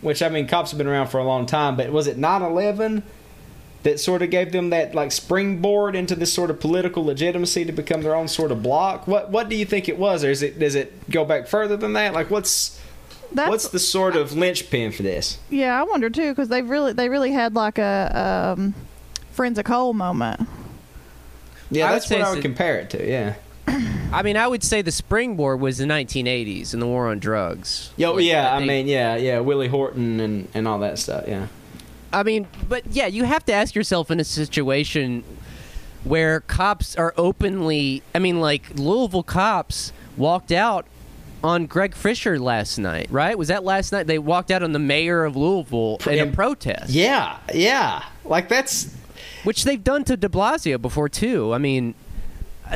which I mean, cops have been around for a long time, but was it 9/11 that sort of gave them that like springboard into this sort of political legitimacy to become their own sort of block? What What do you think it was, or is it does it go back further than that? Like, what's That's what's the sort of linchpin for this? yeah. I wonder too because they really they really had like a um, friends of coal moment. Yeah, I would that's say what I would a- compare it to. Yeah. I mean, I would say the springboard was the 1980s and the war on drugs. Yo, Like, yeah. I, think- mean, yeah, yeah. Willie Horton and and all that stuff. Yeah. I mean, but yeah, you have to ask yourself in a situation where cops are openly. I mean, like Louisville cops walked out on Greg Fisher last night, right? Was that last night? They walked out on the mayor of Louisville in a protest, Yeah, yeah. Like that's which they've done to De Blasio before too. I mean.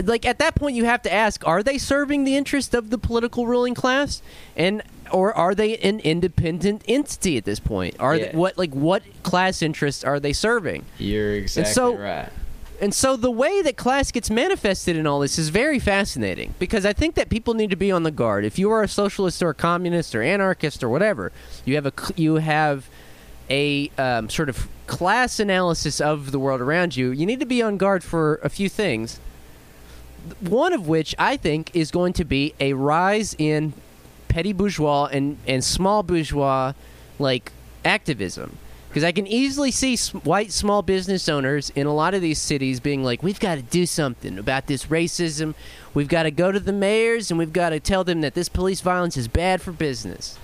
Like at that point, you have to ask: Are they serving the interest of the political ruling class, and or are they an independent entity at this point? Are Yeah. they, what like what class interests are they serving? you're exactly so- right. And so the way that class gets manifested in all this is very fascinating because I think that people need to be on the guard. If you are a socialist or a communist or anarchist or whatever, you have a you have a um, sort of class analysis of the world around you. You need to be on guard for a few things. One of which I think is going to be a rise in petty bourgeois and, and small bourgeois like activism because I can easily see white small business owners in a lot of these cities being like, "We've got to do something about this racism. We've got to go to the mayors and we've got to tell them that this police violence is bad for business."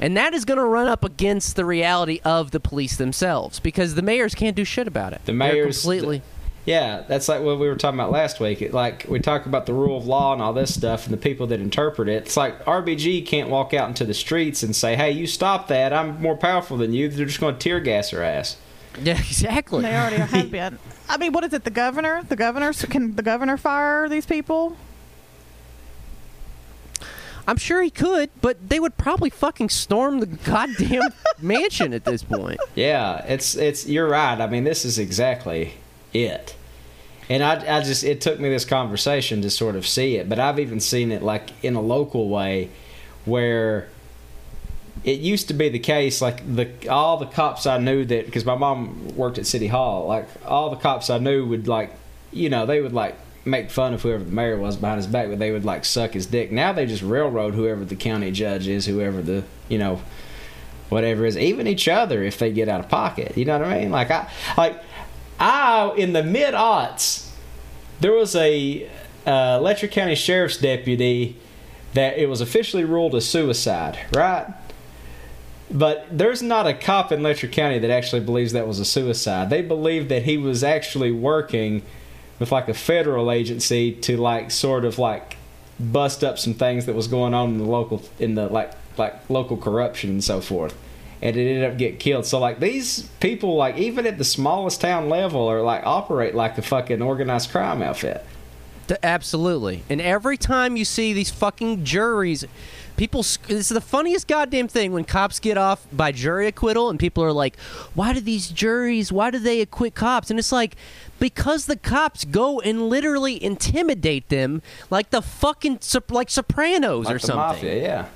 And that is going to run up against the reality of the police themselves because the mayors can't do shit about it. The They're mayors- completely. Yeah, that's like what we were talking about last week. It, like we talk about the rule of law and all this stuff, and the people that interpret it. It's like RBG can't walk out into the streets and say, "Hey, you stop that! I'm more powerful than you." They're just going to tear gas her ass. Yeah, exactly. They already have been. I mean, what is it? The governor? The governor? So can the governor fire these people? I'm sure he could, but they would probably fucking storm the goddamn mansion at this point. Yeah, it's it's. You're right. I mean, this is exactly it. And I, I just it took me this conversation to sort of see it, but I've even seen it like in a local way, where it used to be the case like the all the cops I knew that because my mom worked at City Hall, like all the cops I knew would like, you know, they would like make fun of whoever the mayor was behind his back, but they would like suck his dick. Now they just railroad whoever the county judge is, whoever the you know whatever is even each other if they get out of pocket. You know what I mean? Like I, like I in the mid aughts, there was a uh, Letcher County Sheriff's deputy that it was officially ruled a suicide, right? But there's not a cop in Letcher County that actually believes that was a suicide. They believe that he was actually working with like a federal agency to like sort of like bust up some things that was going on in the local in the like like local corruption and so forth and it ended up getting killed so like these people like even at the smallest town level are like operate like a fucking organized crime outfit Absolutely. And every time you see these fucking juries, people. This is the funniest goddamn thing when cops get off by jury acquittal and people are like, why do these juries, why do they acquit cops? And it's like, because the cops go and literally intimidate them like the fucking, like Sopranos like or the something. mafia yeah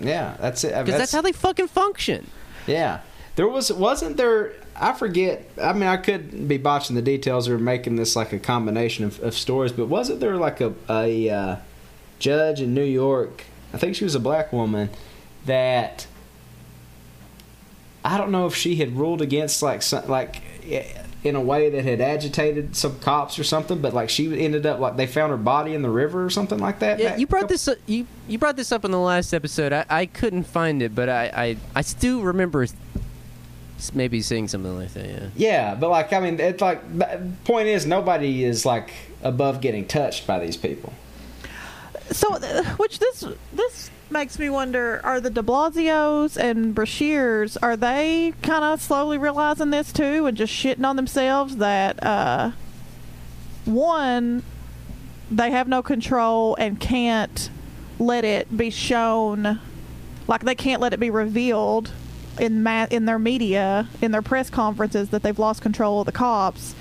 yeah that's it Because that's how they fucking function. Yeah, There was wasn't there? I forget. I mean, I could be botching the details or making this like a combination of, of stories, but wasn't there like a a uh, judge in New York? I think she was a black woman that I don't know if she had ruled against like some, like in a way that had agitated some cops or something, but like she ended up like they found her body in the river or something like that. Yeah, That- you brought this up, you you brought this up in the last episode. I, I couldn't find it, but I, I I still remember maybe seeing something like that. Yeah. Yeah, but like I mean, it's like the point is nobody is like above getting touched by these people. So, uh, which this this makes me wonder: Are the De Blasios and Beshears are they kind of slowly realizing this too, and just shitting on themselves that uh, one they have no control and can't let it be shown, like they can't let it be revealed in ma- in their media in their press conferences that they've lost control of the cops.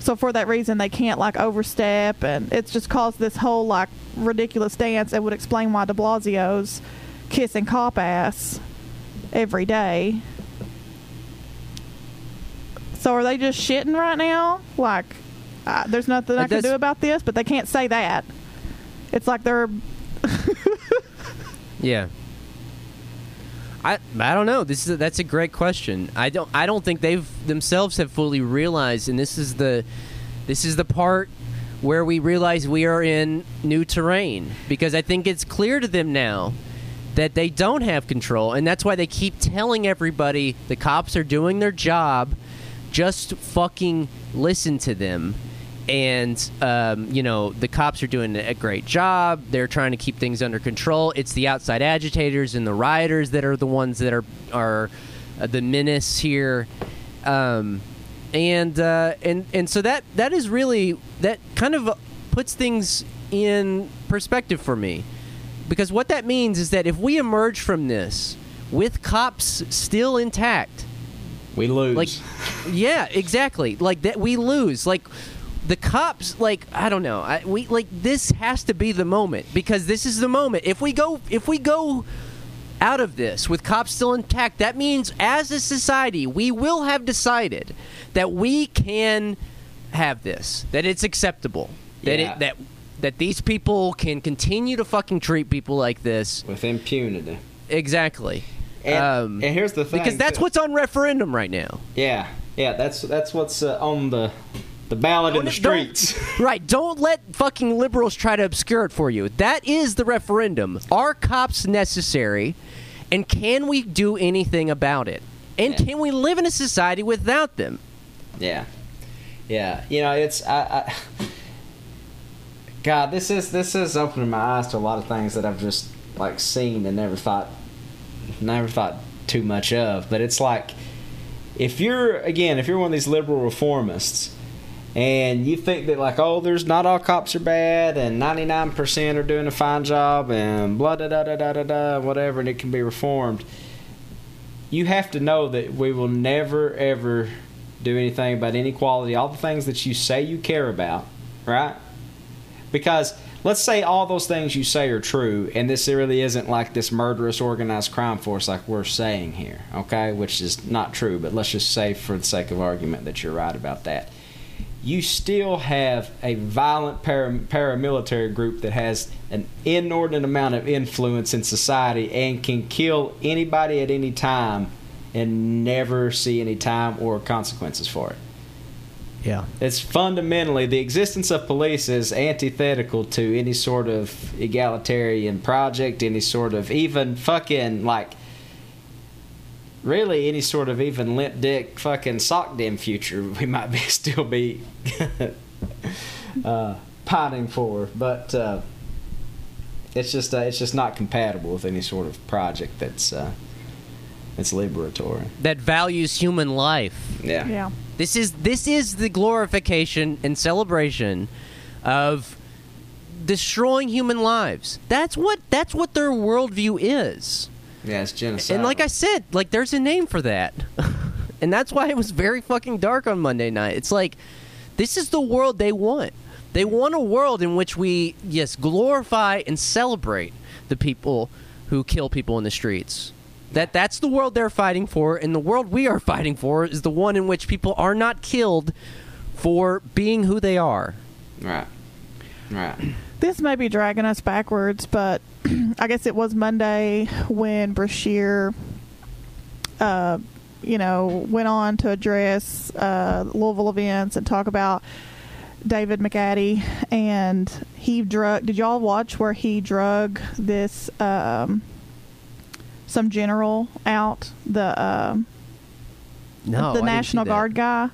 So for that reason, they can't like overstep, and it's just caused this whole like ridiculous dance. It would explain why De Blasio's kissing cop ass every day. So are they just shitting right now? Like, uh, there's nothing I can do about this, but they can't say that. It's like they're Yeah. I I don't know. This is a, that's a great question. I don't I don't think they've themselves have fully realized, and this is the this is the part where we realize we are in new terrain because I think it's clear to them now that they don't have control, and that's why they keep telling everybody the cops are doing their job. Just fucking listen to them and um, you know the cops are doing a great job. They're trying to keep things under control. It's the outside agitators and the rioters that are the ones that are are uh, the menace here, um, and uh, and and so that that is really that kind of puts things in perspective for me, because what that means is that if we emerge from this with cops still intact, We lose. like yeah exactly like that we lose like the cops like i don't know I, we like this has to be the moment because this is the moment if we go if we go out of this with cops still intact that means as a society we will have decided that we can have this that it's acceptable that Yeah. it that that these people can continue to fucking treat people like this with impunity. exactly And, Um, and here's the thing, because that's what's on referendum right now Yeah, yeah. That's that's what's uh, on the the ballot in the Don't- don't- streets. right. Don't let fucking liberals try to obscure it for you. That is the referendum. Are cops necessary? And can we do anything about it? And Yeah. can we live in a society without them? Yeah, yeah. You know, it's I, I. God, this is this is opening my eyes to a lot of things that I've just like seen and never thought, never thought too much of. But it's like, if you're again, if you're one of these liberal reformists, and you think that like, oh, there's not all cops are bad, and 99% are doing a fine job, and blah da da da da da da, whatever, and it can be reformed you have to know that we will never ever do anything about inequality, all the things that you say you care about, right? Because let's say all those things you say are true, and this really isn't like this murderous organized crime force like we're saying here, okay? Which is not true, but let's just say for the sake of argument that you're right about that. You still have a violent para- paramilitary group that has an inordinate amount of influence in society and can kill anybody at any time and never see any time or consequences for it. Yeah. It's fundamentally the existence of police is antithetical to any sort of egalitarian project, any sort of even fucking like really any sort of even limp dick fucking sock dim future we might be still be uh, pining for, but uh, it's just uh, it's just not compatible with any sort of project that's uh, that's liberatory. That values human life. Yeah. yeah. This is this is the glorification and celebration of destroying human lives. That's what that's what their worldview is. Yeah, it's genocide. And like I said, like there's a name for that. and that's why it was very fucking dark on Monday night. It's like this is the world they want. They want a world in which we yes, glorify and celebrate the people who kill people in the streets. That that's the world they're fighting for, and the world we are fighting for is the one in which people are not killed for being who they are. Right. Right. This may be dragging us backwards, but I guess it was Monday when Beshear, uh, you know, went on to address uh, Louisville events and talk about David McAtee, and he drug. Did y'all watch where he drug this um, some general out the um, No, the didn't National. Guard guy.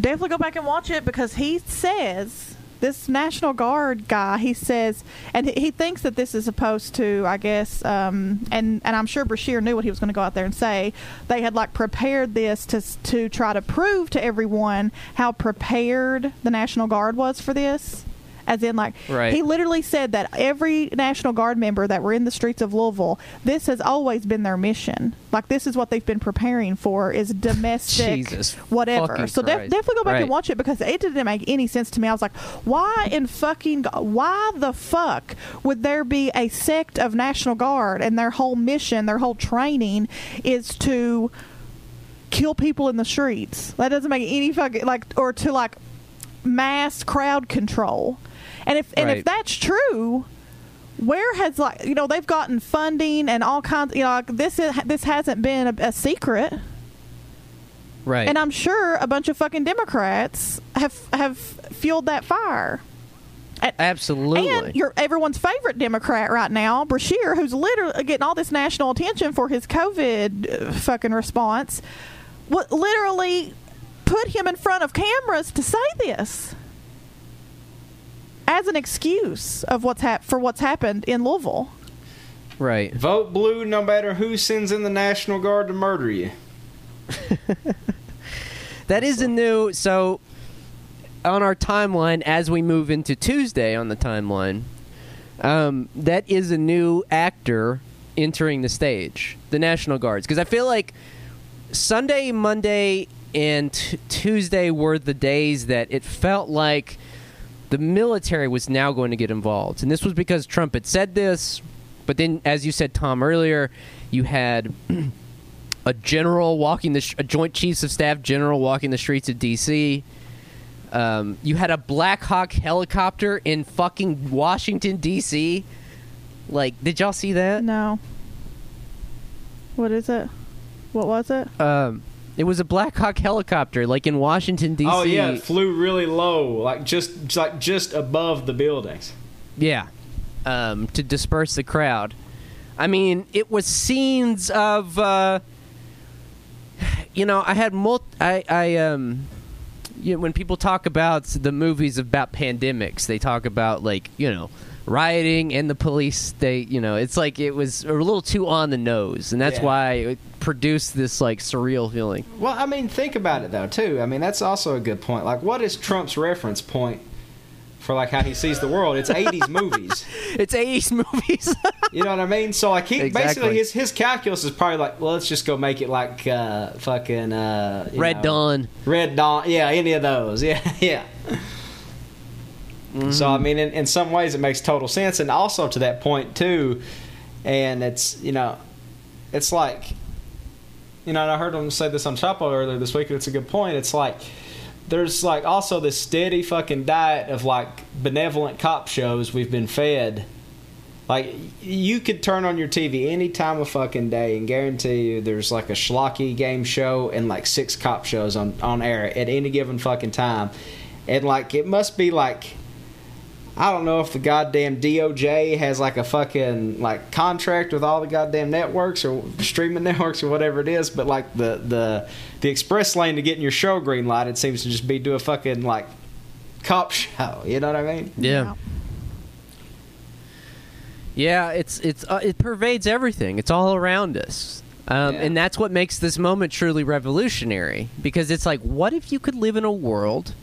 Definitely go back and watch it because he says this National Guard guy. He says, and he- thinks that this is supposed to, I guess, um, and and I'm sure Beshear knew what he was going to go out there and say. They had like prepared this to to try to prove to everyone how prepared the National Guard was for this. As in, like, Right. he literally said that every National Guard member that were in the streets of Louisville, this has always been their mission. Like, this is what they've been preparing for is domestic, whatever. So def- definitely go back Right. and watch it because it didn't make any sense to me. I was like, why in fucking, why the fuck would there be a sect of National Guard and their whole mission, their whole training is to kill people in the streets? That doesn't make any fucking, like, or to like mass crowd control. And if and Right. if that's true, where has like you know they've gotten funding and all kinds you know like this is this hasn't been a, a secret Right. and I'm sure a bunch of fucking Democrats have have fueled that fire. And- Absolutely. And your everyone's favorite Democrat right now, Beshear, who's literally getting all this national attention for his COVID uh, fucking response, what literally put him in front of cameras to say this as an excuse of what's hap- for what's happened in Louisville. right. Vote blue no matter who sends in the National Guard to murder you. That is a new. So, on our timeline, as we move into Tuesday on the timeline, um, that is a new actor entering the stage, the National Guards. Because I feel like Sunday, Monday, and t- Tuesday were the days that it felt like the military was now going to get involved. And this was because Trump had said this, but then, as you said, Tom, earlier, you had. a general walking the sh- a joint chiefs of staff general walking the streets of DC. Um, you had a Black Hawk helicopter in fucking Washington D.C. Like, did y'all see that? No. What is it? What was it? Um, it was a Black Hawk helicopter, like in Washington D.C. Oh yeah, it flew really low, like just like just above the buildings. Yeah. Um, to disperse the crowd. I mean, it was scenes of, uh, you know, I had mul- I, I, um, you know, when people talk about the movies about pandemics, they talk about like, you know, rioting and the police. They, you know, it's like it was a little too on the nose, and that's Yeah. why it produced this like surreal feeling. Well, I mean, think about it though too. I mean, that's also a good point. Like, what is Trump's reference point for like how he sees the world? It's '80s movies. It's 80s movies. You know what I mean? So like he Exactly. basically his his calculus is probably like, well, let's just go make it like uh, fucking uh, Red know, Dawn. Red Dawn. Yeah, any of those. Yeah, yeah. So I mm-hmm. mean, in, in some ways, it makes total sense, and also to that point too. And it's you know, it's like, you know, and I heard him say this on Chapo earlier this week, and it's a good point. It's like there's like also this steady fucking diet of like benevolent cop shows we've been fed. Like you could turn on your TV any time of fucking day and guarantee you there's like a schlocky game show and like six cop shows on on air at any given fucking time, and like it must be like. I don't know if the goddamn DOJ has like a fucking like contract with all the goddamn networks or streaming networks or whatever it is, but like the the the express lane to getting your show green light, it seems to just be do a fucking like cop show. You know what I mean? Yeah. Yeah, it's it's uh, it pervades everything. It's all around us. Um, Yeah. and that's what makes this moment truly revolutionary because it's like what if you could live in a world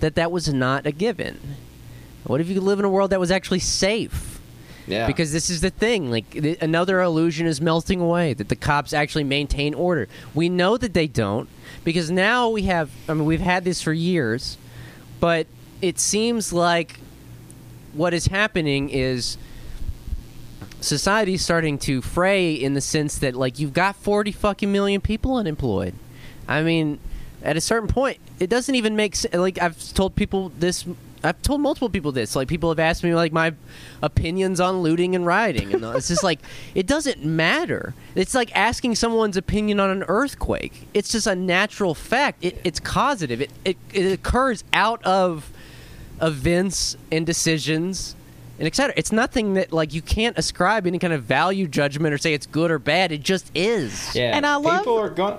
that that was not a given? What if you could live in a world that was actually safe? Yeah. Because this is the thing, like th- another illusion is melting away that the cops actually maintain order. We know that they don't because now we have I mean we've had this for years, but it seems like what is happening is society's starting to fray in the sense that like you've got 40 fucking million people unemployed. I mean, at a certain point, it doesn't even make sense. Like I've told people this. I've told multiple people this. Like people have asked me like my opinions on looting and rioting, and it's just like it doesn't matter. It's like asking someone's opinion on an earthquake. It's just a natural fact. It, it's causative. It, it it occurs out of events and decisions and etc. It's nothing that like you can't ascribe any kind of value judgment or say it's good or bad. It just is. Yeah, And I love- people are going.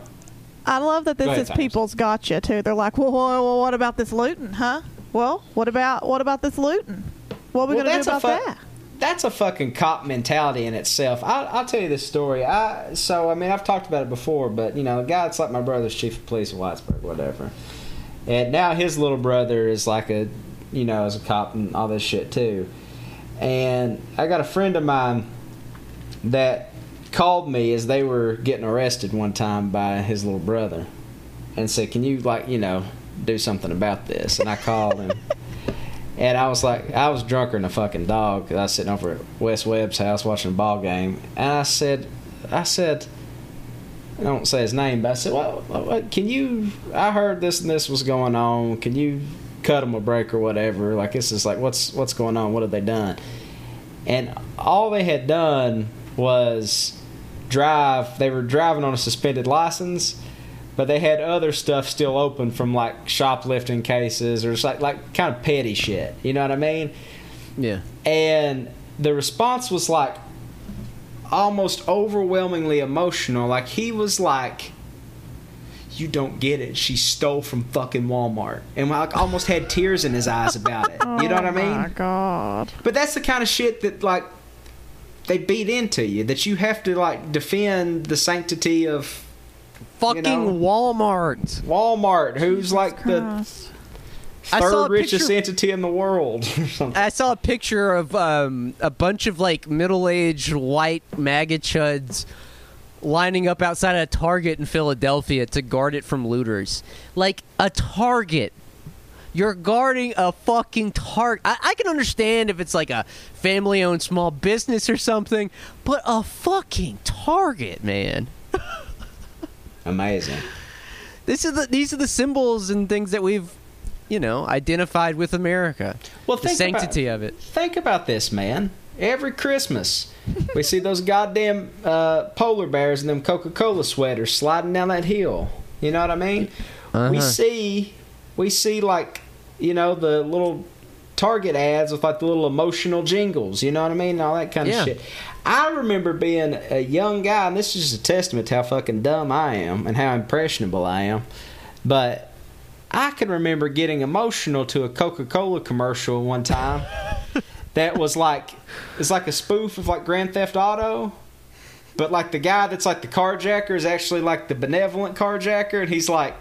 I love that this Go ahead, is Tyrus. people's gotcha too. They're like, well, well, well, what about this looting, huh? Well, what about what about this looting? What are we Well, gonna do that's a about fu- that? That's a fucking cop mentality in itself. I, I'll tell you this story. I so I mean I've talked about it before, but you know, a guy that's like my brother's chief of police in Whitesburg, whatever, and now his little brother is like a, you know, is a cop and all this shit too. And I got a friend of mine that called me as they were getting arrested one time by his little brother, and said, "Can you like you know do something about this?" And I called him. And I was like, I was drunker than a fucking dog. 'cause I was sitting over at Wes Webb's house watching a ball game, and I said, I said, I don't say his name, but I said, well, what, can you? I heard this and this was going on. Can you cut him a break or whatever? Like this is like, what's what's going on? What have they done? And all they had done was drive. They were driving on a suspended license, but they had other stuff still open from like shoplifting cases or just like like kind of petty shit. You know what I mean? Yeah. and the response was like almost overwhelmingly emotional like he was like you don't get it she stole from fucking walmart and like almost had tears in his eyes about it you know what i oh mean? Oh my god. but that's the kind of shit that like they beat into you that you have to like defend the sanctity of Fucking know? Walmart. walmart who's like the Christ. I saw third richest picture- entity in the world or something I saw a picture of um, a bunch of like middle-aged white MAGA chuds lining up outside a Target in Philadelphia to guard it from looters. Like a Target. You're guarding a fucking Target. I-, I can understand if it's like a family-owned small business or something, but a fucking Target, man. amazing This is the these are the symbols and things that we've, you know, identified with America. Well, the think about- sanctity of it. Think about this, man. Every Christmas, we see those goddamn uh, polar bears in them Coca Cola sweaters sliding down that hill. You know what I mean? We Uh-huh. see, we see like, you know, the little Target ads with like the little emotional jingles. You know what I mean? And all that kind of Yeah. shit. I remember being a young guy, and this is just a testament to how fucking dumb I am and how impressionable I am. But I can remember getting emotional to a Coca Cola commercial one time that was like it's like a spoof of like Grand Theft Auto. But like the guy that's like the carjacker is actually like the benevolent carjacker and he's like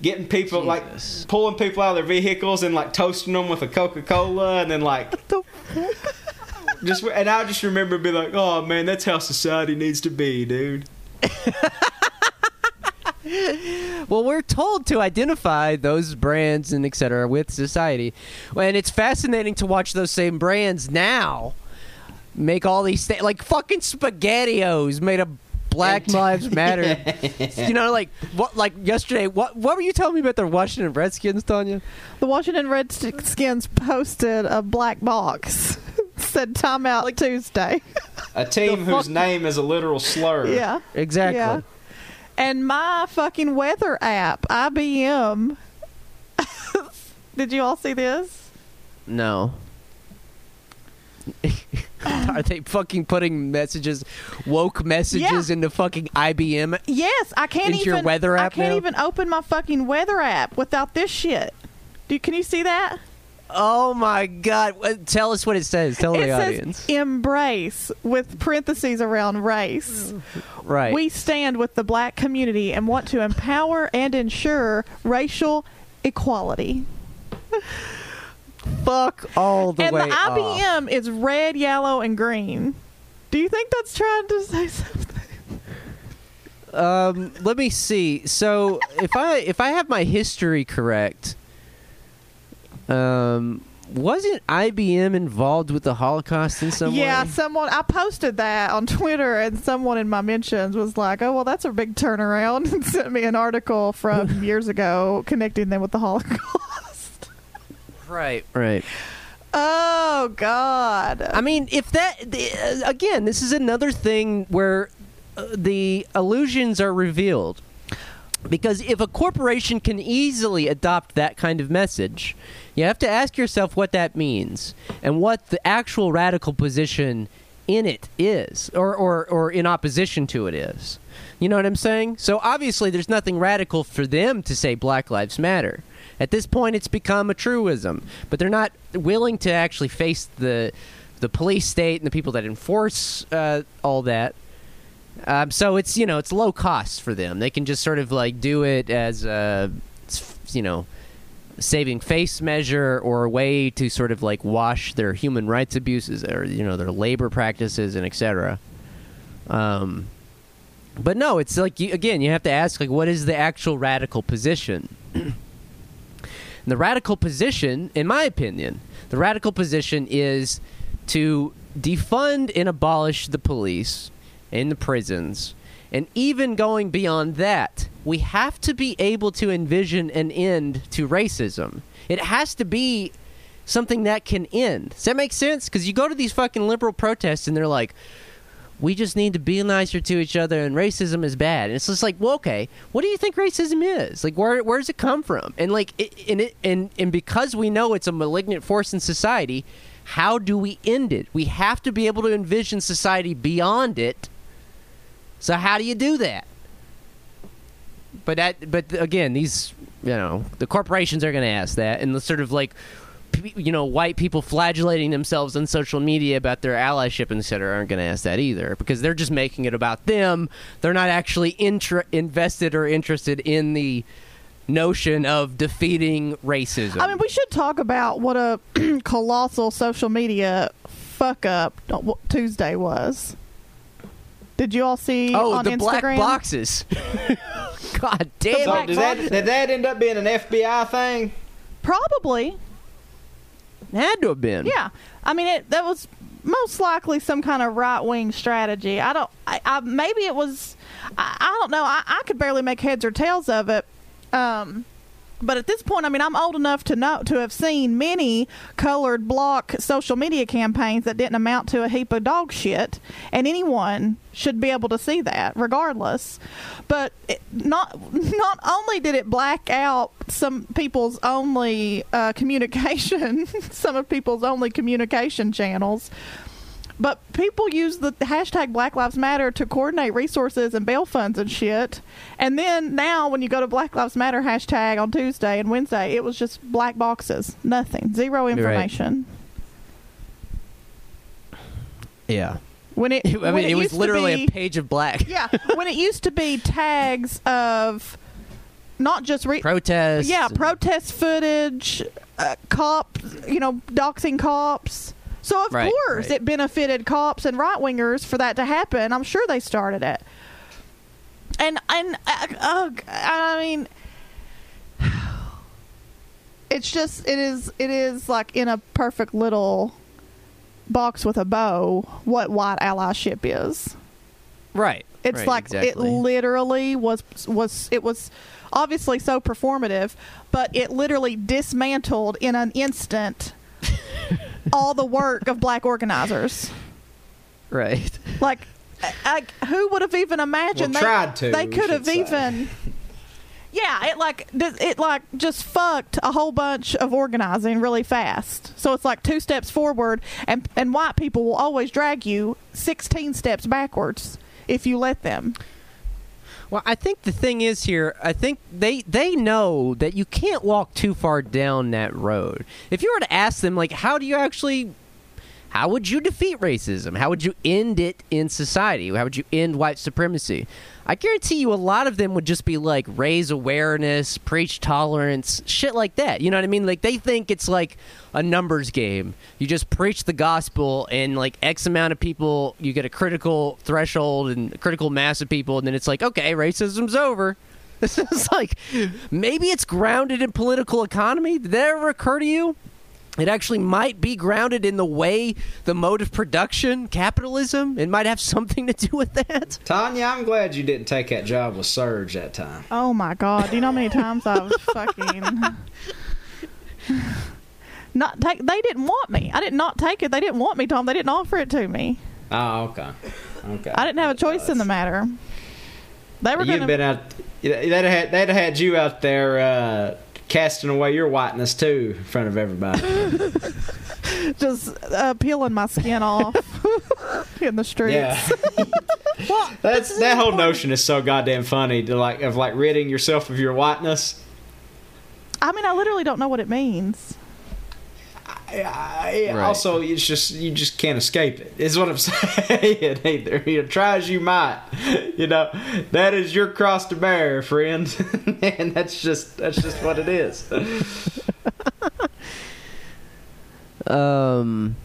getting people Jesus. like pulling people out of their vehicles and like toasting them with a Coca Cola and then like just and I just remember being like, oh man, that's how society needs to be, dude. Well, we're told to identify those brands and et cetera with society. And it's fascinating to watch those same brands now make all these sta- like fucking SpaghettiOs made of Black Lives Matter. You know, like what? Like yesterday, what? What were you telling me about the Washington Redskins, Tanya? The Washington Redskins posted a black box. Said timeout like, Tuesday. A team whose fuck- name is a literal slur. yeah. Exactly. Yeah. And my fucking weather app, IBM. Did you all see this? No. Are they fucking putting messages, woke messages Yeah. into fucking IBM? Yes, I can't Into your even. weather I can't now? even open my fucking weather app without this shit. Do can you see that? Oh my god! Tell us what it says. Tell it the says audience. embrace with parentheses around race. Right. We stand with the black community and want to empower and ensure racial equality. fuck all the and way the off. IBM is red, yellow, and green. Do you think that's trying to say something? Um, let me see. So if I if I have my history correct, um, wasn't IBM involved with the Holocaust in some yeah, way? Yeah, someone I posted that on Twitter, and someone in my mentions was like, "Oh, well, that's a big turnaround," and sent me an article from years ago connecting them with the Holocaust. Right, right. Oh God! I mean, if that the, uh, again, this is another thing where uh, the illusions are revealed. Because if a corporation can easily adopt that kind of message, you have to ask yourself what that means and what the actual radical position in it is, or, or, or in opposition to it is. You know what I'm saying? So obviously, there's nothing radical for them to say Black Lives Matter. At this point, it's become a truism, but they're not willing to actually face the the police state and the people that enforce uh, all that. Um, so it's you know it's low cost for them. They can just sort of like do it as a you know saving face measure or a way to sort of like wash their human rights abuses or you know their labor practices and etc. Um, but no, it's like you, again you have to ask like what is the actual radical position. The radical position, in my opinion, the radical position is to defund and abolish the police and the prisons. And even going beyond that, we have to be able to envision an end to racism. It has to be something that can end. Does that make sense? Because you go to these fucking liberal protests and they're like, we just need to be nicer to each other and racism is bad and it's just like well okay what do you think racism is like where where does it come from and like it, and it and and because we know it's a malignant force in society how do we end it we have to be able to envision society beyond it so how do you do that? But that but again these you know the corporations are going to ask that and the sort of like you know white people flagellating themselves on social media about their allyship and etc aren't going to ask that either because they're just making it about them. They're not actually intra- invested or interested in the notion of defeating racism. I mean, we should talk about what a colossal social media fuck up uh, Tuesday was. Did you all see oh on the Instagram? black boxes god damn So it did that, did that end up being an FBI thing? Probably. had to have been Yeah, I mean it. That was most likely some kind of right wing strategy. I don't. I, I maybe it was. I, I don't know. I, I could barely make heads or tails of it. Um, but at this point, I mean, I'm old enough to know to have seen many colored block social media campaigns that didn't amount to a heap of dog shit, and anyone should be able to see that, regardless. But it, not not only did it black out some people's only uh, communication, some of people's only communication channels. But people use the hashtag Black Lives Matter to coordinate resources and bail funds and shit. And then now, when you go to Black Lives Matter hashtag on Tuesday and Wednesday, it was just black boxes, nothing, zero information. yeah. When it, i mean it, was literally be- a page of black. Yeah, when it used to be tags of not just re- protests. Yeah protest footage, uh, cop, you know, doxing cops. So of Right, course right. it benefited cops and right wingers for that to happen. I'm sure they started it. And and uh, uh, I mean, it's just it is it is like in a perfect little box with a bow what white allyship is. right It's right, like exactly. it literally was was it was obviously so performative, but it literally dismantled in an instant all the work of black organizers. right Like, I, I- who would have even imagined Well, they tried to, They could have say. even. Yeah, it like it like just fucked a whole bunch of organizing really fast. So it's like two steps forward, and and white people will always drag you sixteen steps backwards if you let them. Well, I think the thing is here, I think they they know that you can't walk too far down that road. If you were to ask them like how do you actually how would you defeat racism? How would you end it in society? How would you end white supremacy? I guarantee you a lot of them would just be like raise awareness, preach tolerance, shit like that. You know what I mean? Like they think it's like a numbers game. You just preach the gospel and like X amount of people, you get a critical threshold and critical mass of people and then it's like, okay, racism's over. This is like maybe it's grounded in political economy. Did that ever occur to you? It actually might be grounded in the way, the mode of production, capitalism. It might have something to do with that. Tanya, I'm glad you didn't take that job with SURJ that time. Oh my god! Do you know how many times i was fucking not take? They didn't want me. I did not take it. They didn't want me, Tom. They didn't offer it to me. Oh, okay. Okay. I didn't have a choice in the matter. They were You'd gonna. been out. They'd have had, they'd have had you out there uh, casting away your whiteness too in front of everybody. just uh, peeling my skin off in the streets. yeah, Well, that's that whole notion is so goddamn funny to like of like ridding yourself of your whiteness. I mean, I literally don't know what it means. I, I- Right. Also, it's just you just can't escape it. Is what I'm saying. Either you know, try as you might, you know that is your cross to bear, friend, and that's just that's just what it is. Um,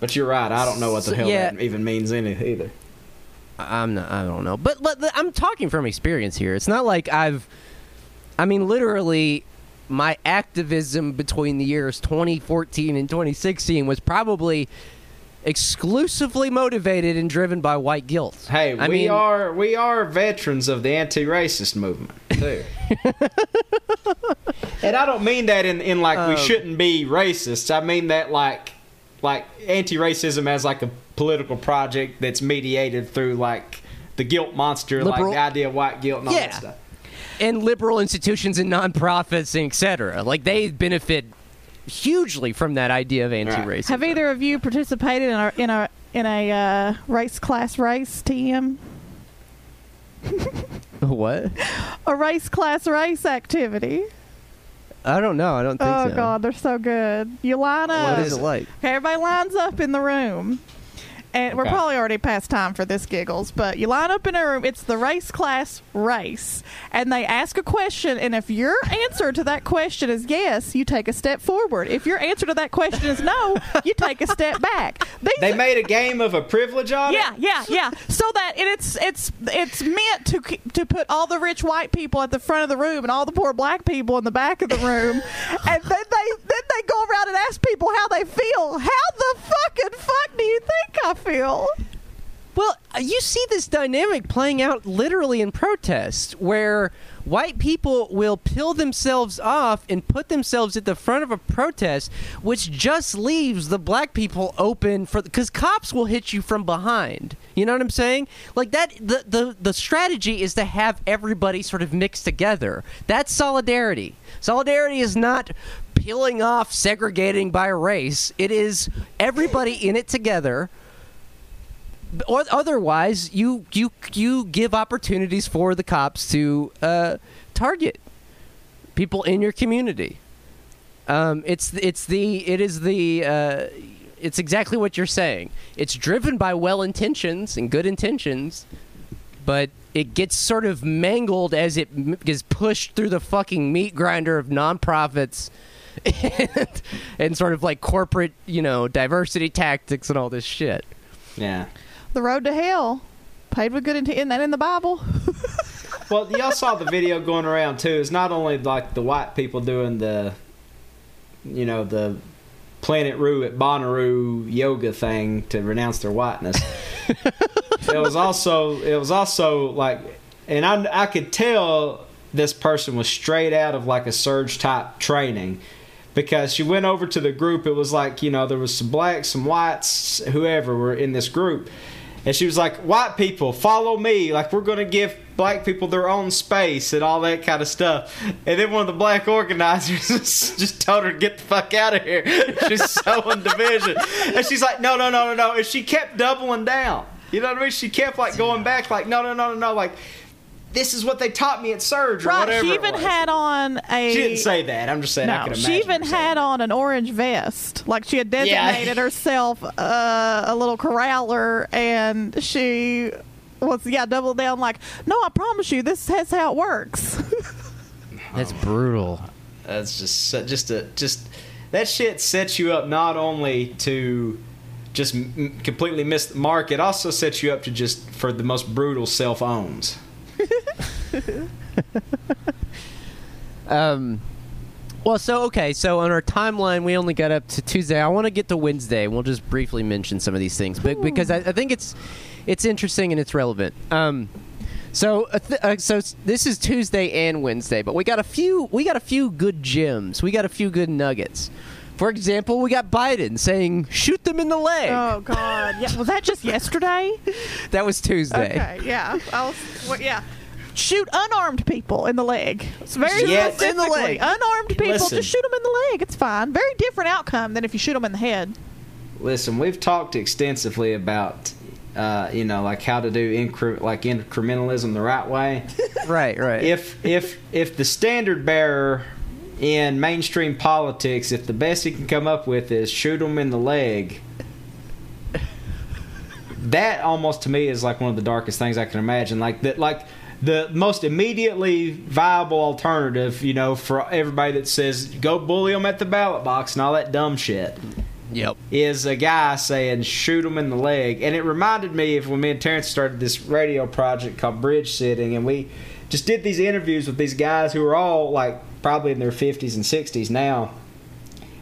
But you're right. I don't know what the So, hell yeah. that even means any either. I'm not. I don't know. But, but I'm talking from experience here. It's not like I've. I mean, literally, my activism between the years 2014 and 2016 was probably exclusively motivated and driven by white guilt. Hey, I we mean, are we are veterans of the anti-racist movement too. and I don't mean that in, in like we Um, shouldn't be racist. I mean that like like anti-racism as like a political project that's mediated through like the guilt monster, like the idea of white guilt and all that stuff. And liberal institutions and nonprofits and etc. Like they benefit hugely from that idea of anti-racism. Have either of you participated in a in a in a uh, race class race TM? what? A race class race activity. I don't know. I don't think so. Oh so. God, they're so good. You line up. What is it like? Okay, everybody lines up in the room. And we're probably already past time for this giggles, but you line up in a room. It's the race class race. And they ask a question. And if your answer to that question is yes, you take a step forward. If your answer to that question is no, you take a step back. These They made a game of a privilege on yeah, it. yeah, yeah. Yeah. So that and it's it's it's meant to to put all the rich white people at the front of the room and all the poor black people in the back of the room, and then they then they go and ask people how they feel. How the fucking fuck do you think I feel? Well, uh, you see this dynamic playing out literally in protest, where white people will peel themselves off and put themselves at the front of a protest, which just leaves the black people open for because cops will hit you from behind. You know what I'm saying? Like that. The the the strategy is to have everybody sort of mixed together. That's solidarity. Solidarity is not peeling off, segregating by race. It is everybody in it together or otherwise you you you give opportunities for the cops to uh, target people in your community. Um, it's it's the it is the uh, it's exactly what you're saying. It's driven by well intentions and good intentions, but it gets sort of mangled as it gets pushed through the fucking meat grinder of nonprofits. And, and sort of like corporate, you know, diversity tactics and all this shit. Yeah. The road to hell, paid with good intent. Isn't that in the Bible? Well, y'all saw the video going around too. It's not only like the white people doing the, you know, the Planet Roo at Bonnaroo yoga thing to renounce their whiteness. it was also it was also like, and I I could tell this person was straight out of like a SURJ type training. Because she went over to the group, it was like you know there was some blacks, some whites, whoever were in this group, and she was like, "White people, follow me! Like we're gonna give black people their own space and all that kind of stuff." And then one of the black organizers just told her to get the fuck out of here. She's sowing division, and she's like, "No, no, no, no, no!" And she kept doubling down. You know what I mean? She kept like going back, like, "No, no, no, no, no!" Like this is what they taught me at SURJ or right. whatever. She it even was. had on a. She didn't say that. I'm just saying. I No, imagine. she even had that. on an orange vest, like she had Yeah. designated herself uh, a little corraller, and she was yeah double down like, no, I promise you, this is how it works. That's brutal. That's just just a just that shit sets you up not only to just m- completely miss the mark. It also sets you up to just for the most brutal self owns. Um, Well, so okay, so on our timeline, we only got up to Tuesday. I want to get to Wednesday. We'll just briefly mention some of these things, but because I, I think it's it's interesting and it's relevant. Um, so uh, th- uh, so this is Tuesday and Wednesday, but we got a few we got a few good gems. We got a few good nuggets. For example, we got Biden saying shoot them in the leg. Oh God! Yeah, was that just yesterday? that was Tuesday. Okay, yeah. I was, well, yeah. Shoot unarmed people in the leg. It's very Yes. In the leg. Unarmed people, Listen. just shoot them in the leg. It's fine. Very different outcome than if you shoot them in the head. Listen, we've talked extensively about, uh, you know, like how to do incre- like incrementalism the right way. Right, right. if if if the standard bearer in mainstream politics, if the best he can come up with is shoot them in the leg, that almost to me is like one of the darkest things I can imagine. Like that, like the most immediately viable alternative, you know, for everybody that says go bully them at the ballot box and all that dumb shit yep. is a guy saying shoot him in the leg and it reminded me of when me and terrence started this radio project called bridge sitting and we just did these interviews with these guys who are all like probably in their 50s and 60s now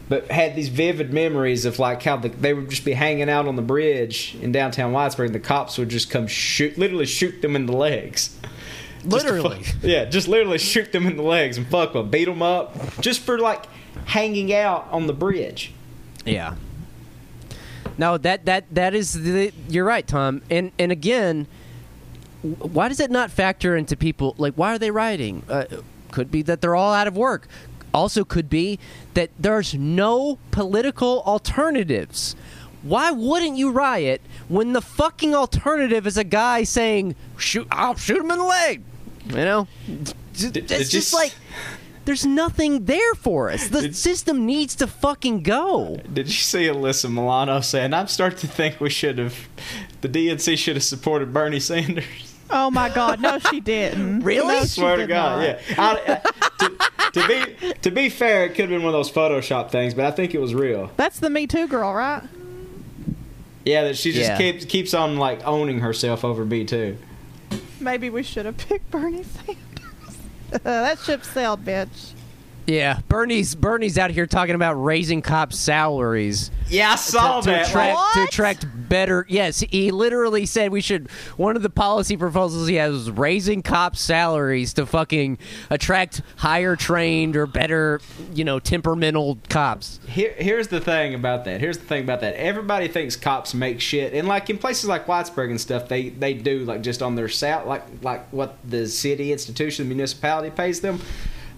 but had these vivid memories of like how the, they would just be hanging out on the bridge in downtown Whitesburg and the cops would just come shoot literally shoot them in the legs Literally. yeah, just literally shoot them in the legs and fuck them, beat them up, just for like hanging out on the bridge. Yeah. No, that that that is the, you're right, Tom. And and again, why does it not factor into people like why are they rioting? Uh, could be that they're all out of work. Also could be that there's no political alternatives. Why wouldn't you riot when the fucking alternative is a guy saying shoot I'll shoot him in the leg? You know? It's did just s- like there's nothing there for us. The Did- system needs to fucking go. Did you see Alyssa Milano saying, I'm starting to think we should have, the DNC should have supported Bernie Sanders? Oh my God! No, she didn't. Really? No, she Swear to God, not. yeah. I, I- to, to be to be fair, it could have been one of those Photoshop things, but I think it was real. That's the Me Too girl, right? Yeah, that she just Yeah. keeps keeps on like owning herself over B two. Maybe we should have picked Bernie Sanders. that ship sailed, bitch. Yeah, Bernie's Bernie's out here talking about raising cops' salaries Yeah, I saw to, to that. attract What? to attract better. Yes, he literally said we should. One of the policy proposals he has is raising cops' salaries to fucking attract higher trained or better, you know, temperamental cops. Here, here's the thing about that. Here's the thing about that. Everybody thinks cops make shit, and like in places like Whitesburg and stuff, they they do like just on their sal like like what the city institution, the municipality pays them,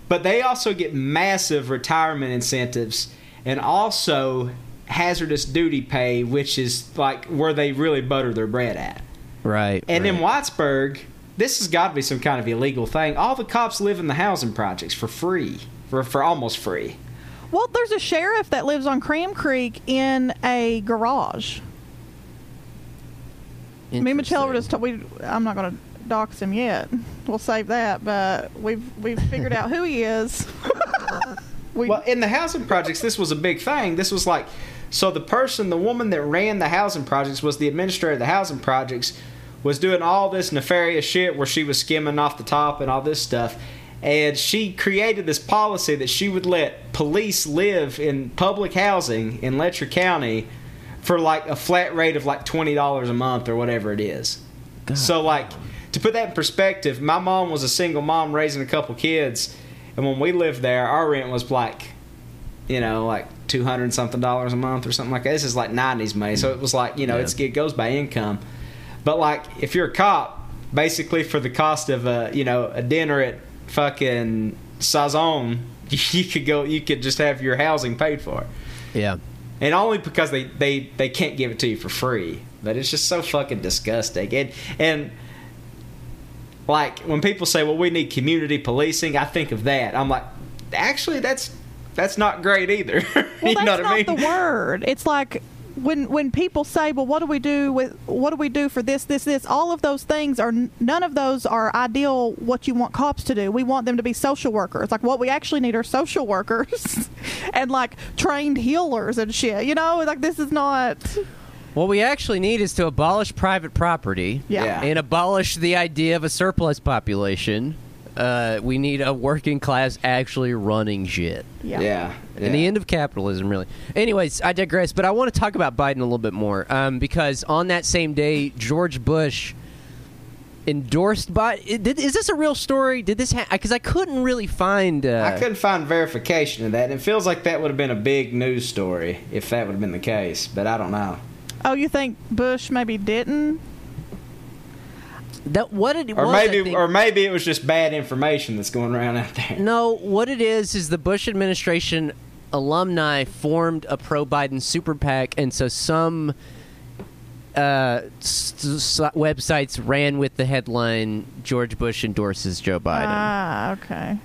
but they also get massive retirement incentives and also hazardous duty pay, which is like where they really butter their bread at. Right. And in Whitesburg, this has got to be some kind of illegal thing. All the cops live in the housing projects for free, for for almost free. Well, there's a sheriff that lives on Cram Creek in a garage. Me and Michelle were just t- we. I'm not going to dox him yet. We'll save that, but we've we've figured out who he is. we, Well, in the housing projects, this was a big thing. This was like, so the person, the woman that ran the housing projects was the administrator of the housing projects, was doing all this nefarious shit where she was skimming off the top and all this stuff. And she created this policy that she would let police live in public housing in Letcher County for like a flat rate of like $20 a month or whatever it is. So like to put that in perspective, my mom was a single mom raising a couple kids, and when we lived there, our rent was like, you know, like two hundred something dollars a month or something like that. This is like nineties money, so it was like you know, Yeah. it's, it goes by income. But like if you're a cop, basically for the cost of a you know a dinner at fucking Sazon, you could go, you could just have your housing paid for Yeah. and only because they, they, they can't give it to you for free. But it's just so fucking disgusting. And and like when people say, "Well, we need community policing," I think of that. I'm like, actually, that's that's not great either. well, you that's know what not I mean? the word. It's like when when people say, "Well, what do we do with what do we do for this, this, this?" All of those things are none of those are ideal. What you want cops to do? We want them to be social workers. Like what we actually need are social workers and like trained healers and shit. You know, like this is not. What we actually need is to abolish private property Yeah. Yeah. and abolish the idea of a surplus population Uh, we need a working class actually running shit. Yeah. Yeah. And the end of capitalism, really. Anyways, I digress, but I want to talk about Biden a little bit more um, because on that same day, George Bush endorsed by. Did, is this a real story? Did this? Because I couldn't really find. Uh, I couldn't find verification of that. And it feels like that would have been a big news story if that would have been the case, but I don't know. Oh, you think Bush maybe didn't? that what it Or maybe think- or maybe it was just bad information that's going around out there. No, what it is is the Bush administration alumni formed a pro Biden super PAC, and so some uh, s- s- websites ran with the headline George Bush endorses Joe Biden. Ah, okay.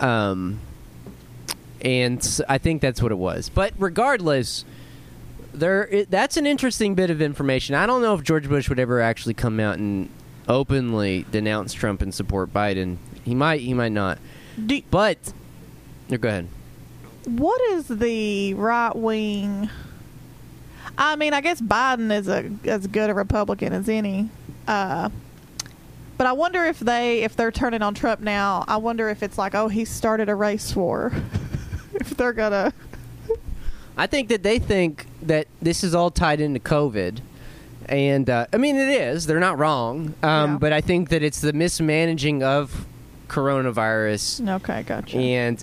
Um, and I think that's what it was. But regardless, there it, that's an interesting bit of information. I don't know if George Bush would ever actually come out and openly denounce Trump and support Biden. He might, he might not. Do, But no, go ahead. what is the right wing? I mean, I guess Biden is a as good a Republican as any. Uh, but I wonder if they if they're turning on Trump now. I wonder if it's like, oh, he started a race war. if they're gonna, I think that they think that this is all tied into COVID. And uh, I mean, it is. They're not wrong. Um, Yeah. But I think that it's the mismanaging of coronavirus okay, gotcha. and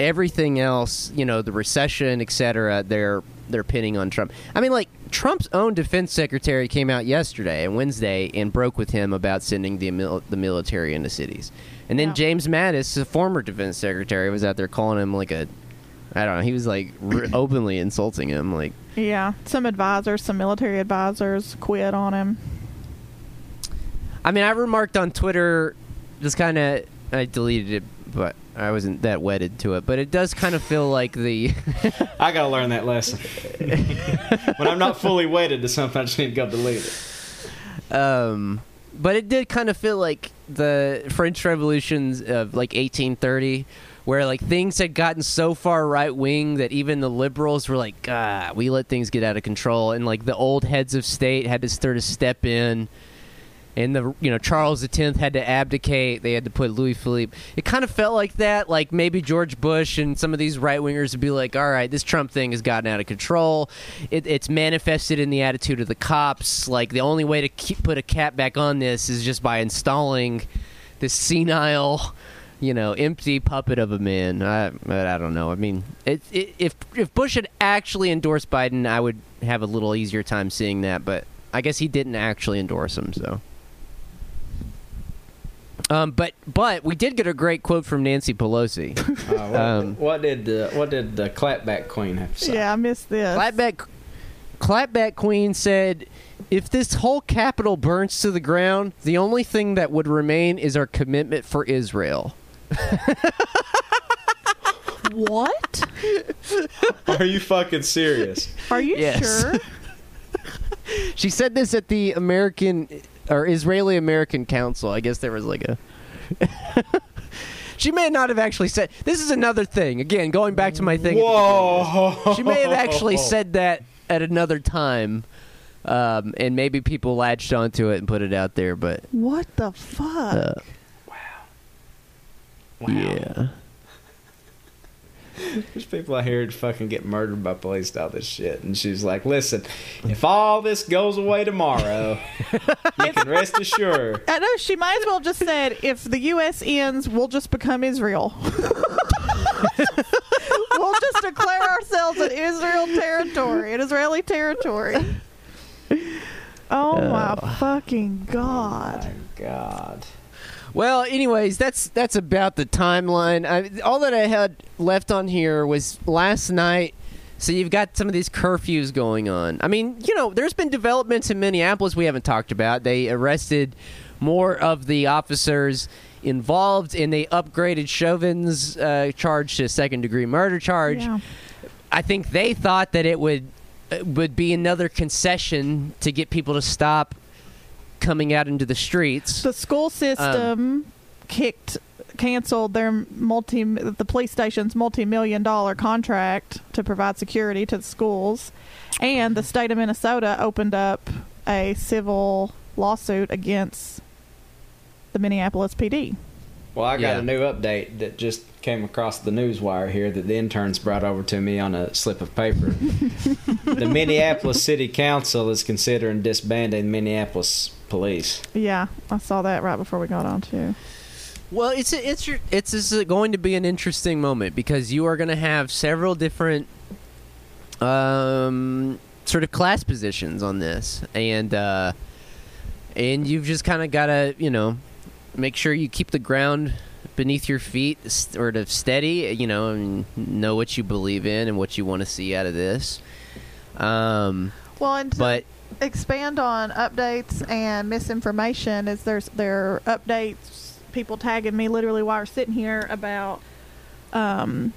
everything else. You know, the recession, et cetera. They're they're pinning on Trump. I mean, like Trump's own defense secretary came out yesterday and Wednesday and broke with him about sending the mil- the military into cities. And then Yeah. James Mattis, the former defense secretary, was out there calling him like a I don't know. He was like r- openly insulting him. Like, yeah, some advisors, some military advisors, quit on him. I mean, I remarked on Twitter, just kind of, I deleted it, but I wasn't that wedded to it. But it does kind of feel like the, I gotta learn that lesson. when I'm not fully wedded to something, I just need to go delete it. um, but it did kind of feel like the French Revolutions of like 1830. Where like things had gotten so far right wing that even the liberals were like, "Ah, we let things get out of control," and like the old heads of state had to sort of step in, and the you know Charles X had to abdicate. They had to put Louis Philippe. It kind of felt like that. Like maybe George Bush and some of these right wingers would be like, "All right, this Trump thing has gotten out of control. It, it's manifested in the attitude of the cops. Like the only way to keep, put a cap back on this is just by installing this senile." You know, empty puppet of a man. I, but I don't know. I mean, it, it, if if Bush had actually endorsed Biden, I would have a little easier time seeing that. But I guess he didn't actually endorse him, so. Um, but but we did get a great quote from Nancy Pelosi. Uh, what, Um, what did the what did the clapback queen have to say? Yeah, I missed this. Clapback, Clapback Queen said, "If this whole capital burns to the ground, the only thing that would remain is our commitment for Israel." What? Are you fucking serious? Are you Yes. sure? She said this at the American or Israeli American Council. I guess there was like a. she may not have actually said. This is another thing. Again, going back to my thing. at the Whoa! beginning. She may have actually said that at another time, um, and maybe people latched onto it and put it out there. But What the fuck? Wow. yeah, There's people out here fucking get murdered by police all this shit. And she's like, listen, if all this goes away tomorrow, you can rest assured. I know she might as well have just said, if the U.S. ends, we'll just become Israel. we'll just declare ourselves an Israel territory, an Israeli territory. Oh my oh. fucking god! Oh, my God. Well, anyways, that's that's about the timeline. I, all that I had left on here was last night. So you've got some of these curfews going on. I mean, you know, there's been developments in Minneapolis we haven't talked about. They arrested more of the officers involved, and they upgraded Chauvin's uh, charge to second degree murder charge. Yeah. I think they thought that it would uh, would be another concession to get people to stop coming out into the streets. The school system um, kicked canceled their multi the police station's multi-million dollar contract to provide security to the schools and the state of Minnesota opened up a civil lawsuit against the Minneapolis PD. Well, I got Yeah. a new update that just came across the news wire here that the interns brought over to me on a slip of paper. the Minneapolis City Council is considering disbanding Minneapolis police. Yeah, I saw that right before we got on too. Well, it's a, it's it's this is going to be an interesting moment because you are going to have several different um, sort of class positions on this, and uh, and you've just kind of got to you know make sure you keep the ground beneath your feet sort of steady, you know, and know what you believe in and what you want to see out of this. Um, Well, and to but expand on updates and misinformation is there's there are updates people tagging me literally while we're sitting here about um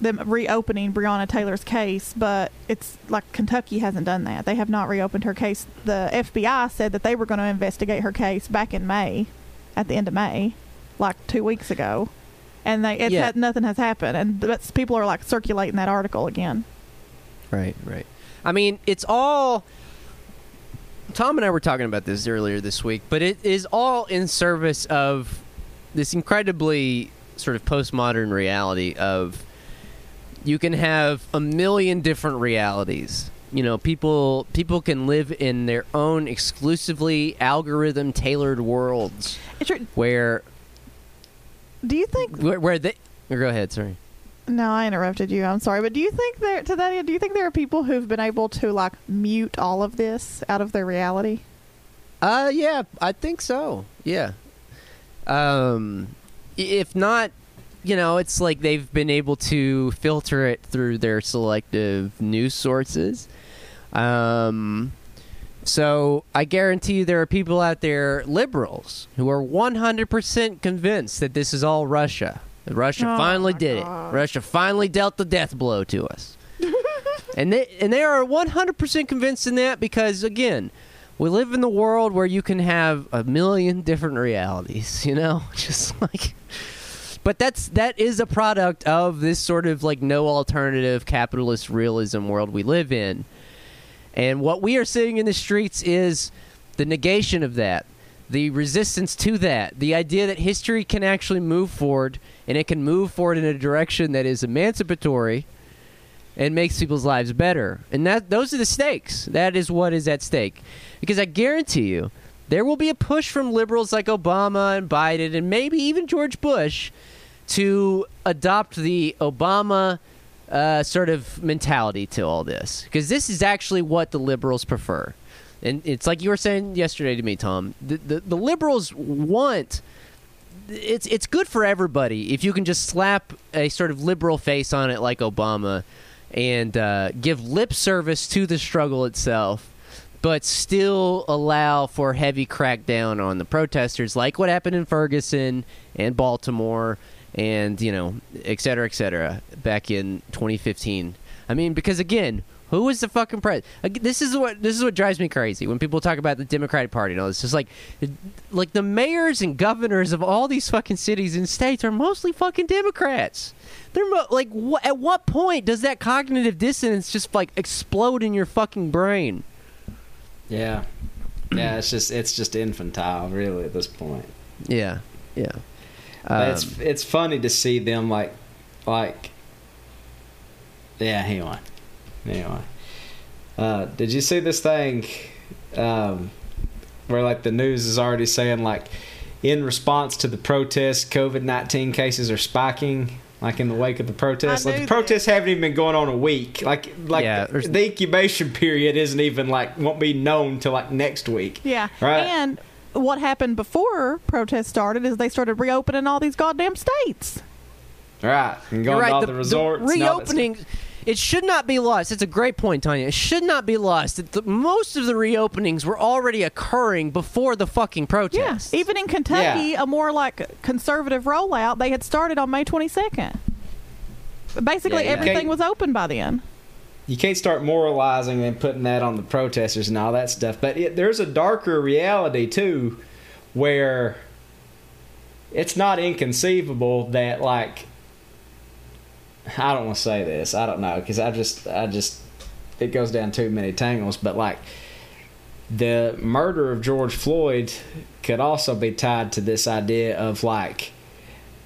them reopening Breonna Taylor's case, but it's like Kentucky hasn't done that. They have not reopened her case. The FBI said that they were going to investigate her case back in May, at the end of May, like two weeks ago, and they it's Yeah. had, nothing has happened. And that's, people are like circulating that article again. Right, right. I mean, it's all. Tom and I were talking about this earlier this week, but it is all in service of this incredibly sort of postmodern reality of you can have a million different realities. You know, people people can live in their own exclusively algorithm tailored worlds where do you think where, where they. Go ahead. Sorry. No, I interrupted you. I'm sorry, but do you think there to that end, do you think there are people who've been able to like mute all of this out of their reality? Uh, yeah, I think so. Yeah. Um, if not, you know, it's like they've been able to filter it through their selective news sources. Um, so I guarantee you there are people out there, liberals, who are 100% convinced that this is all Russia. That Russia Oh, finally did God. it. Russia finally dealt the death blow to us. and they and they are 100% convinced in that because again, we live in the world where you can have a million different realities, you know? Just like but that's that is a product of this sort of like no alternative capitalist realism world we live in. And what we are seeing in the streets is the negation of that, the resistance to that, the idea that history can actually move forward and it can move forward in a direction that is emancipatory and makes people's lives better. And that those are the stakes. That is what is at stake. Because I guarantee you, there will be a push from liberals like Obama and Biden and maybe even George Bush to adopt the Obama uh, sort of mentality to all this. Because this is actually what the liberals prefer. And it's like you were saying yesterday to me, Tom. The, the, the liberals want it's it's good for everybody if you can just slap a sort of liberal face on it like Obama and uh, give lip service to the struggle itself, but still allow for heavy crackdown on the protesters, like what happened in Ferguson and Baltimore, and you know, et cetera, et cetera, back in 2015. I mean, because again, who was the fucking president? This is what this is what drives me crazy when people talk about the Democratic Party and all this. It's just like, like the mayors and governors of all these fucking cities and states are mostly fucking Democrats. They're mo- like, wh- at what point does that cognitive dissonance just like explode in your fucking brain? Yeah, yeah. It's just it's just infantile, really, at this point. Yeah, yeah. But Um, it's it's funny to see them like like. Yeah, hang on. Anyway, uh, did you see this thing um, where like the news is already saying like in response to the protests, COVID nineteen cases are spiking. Like in the wake of the protests, like the protests haven't even been going on a week. Like, like Yeah, the, the incubation period isn't even like won't be known till like next week. Yeah. Right. And what happened before protests started is they started reopening all these goddamn states. Right, and You're going right. to all the, the, the resorts, and all that reopening. It should not be lost. It's a great point, Tanya. It should not be lost that the, most of the reopenings were already occurring before the fucking protests. Yeah. Even in Kentucky, Yeah. a more like conservative rollout, they had started on May 22nd. Basically, Yeah, yeah. everything Okay. was open by then. You can't start moralizing and putting that on the protesters and all that stuff. But it, there's a darker reality too, where it's not inconceivable that like I don't want to say this. I don't know because I just I just it goes down too many tangles. But like the murder of George Floyd could also be tied to this idea of like,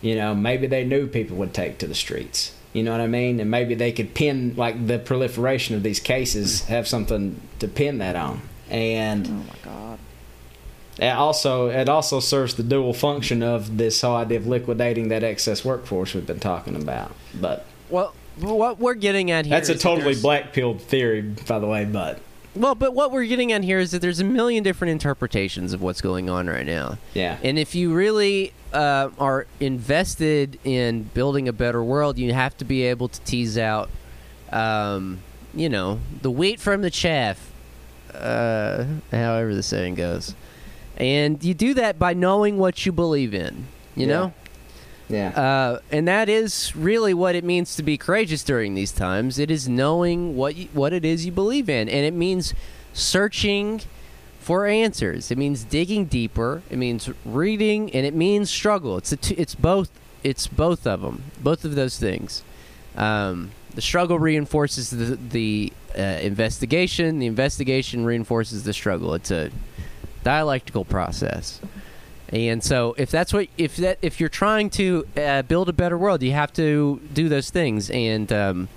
you know, maybe they knew people would take to the streets. You know what I mean? And maybe they could pin like the proliferation of these cases have something to pin that on. And Oh my god. it also it also serves the dual function of this whole idea of liquidating that excess workforce we've been talking about. But Well, what we're getting at here that's a is that totally black pilled theory, by the way. But Well, but what we're getting at here is that there's a million different interpretations of what's going on right now. yeah, And if you really uh, are invested in building a better world, you have to be able to tease out, um, you know, the wheat from the chaff, uh, however the saying goes. And you do that by knowing what you believe in, you Yeah. know? Yeah, Uh, and that is really what it means to be courageous during these times. It is knowing what you, what it is you believe in, and it means searching for answers. It means digging deeper. It means reading, and it means struggle. It's t- it's both. It's both of them. Both of those things. Um, the struggle reinforces the the uh, investigation. The investigation reinforces the struggle. It's a dialectical process. And so, if that's what if that if you're trying to uh, build a better world, you have to do those things. And um,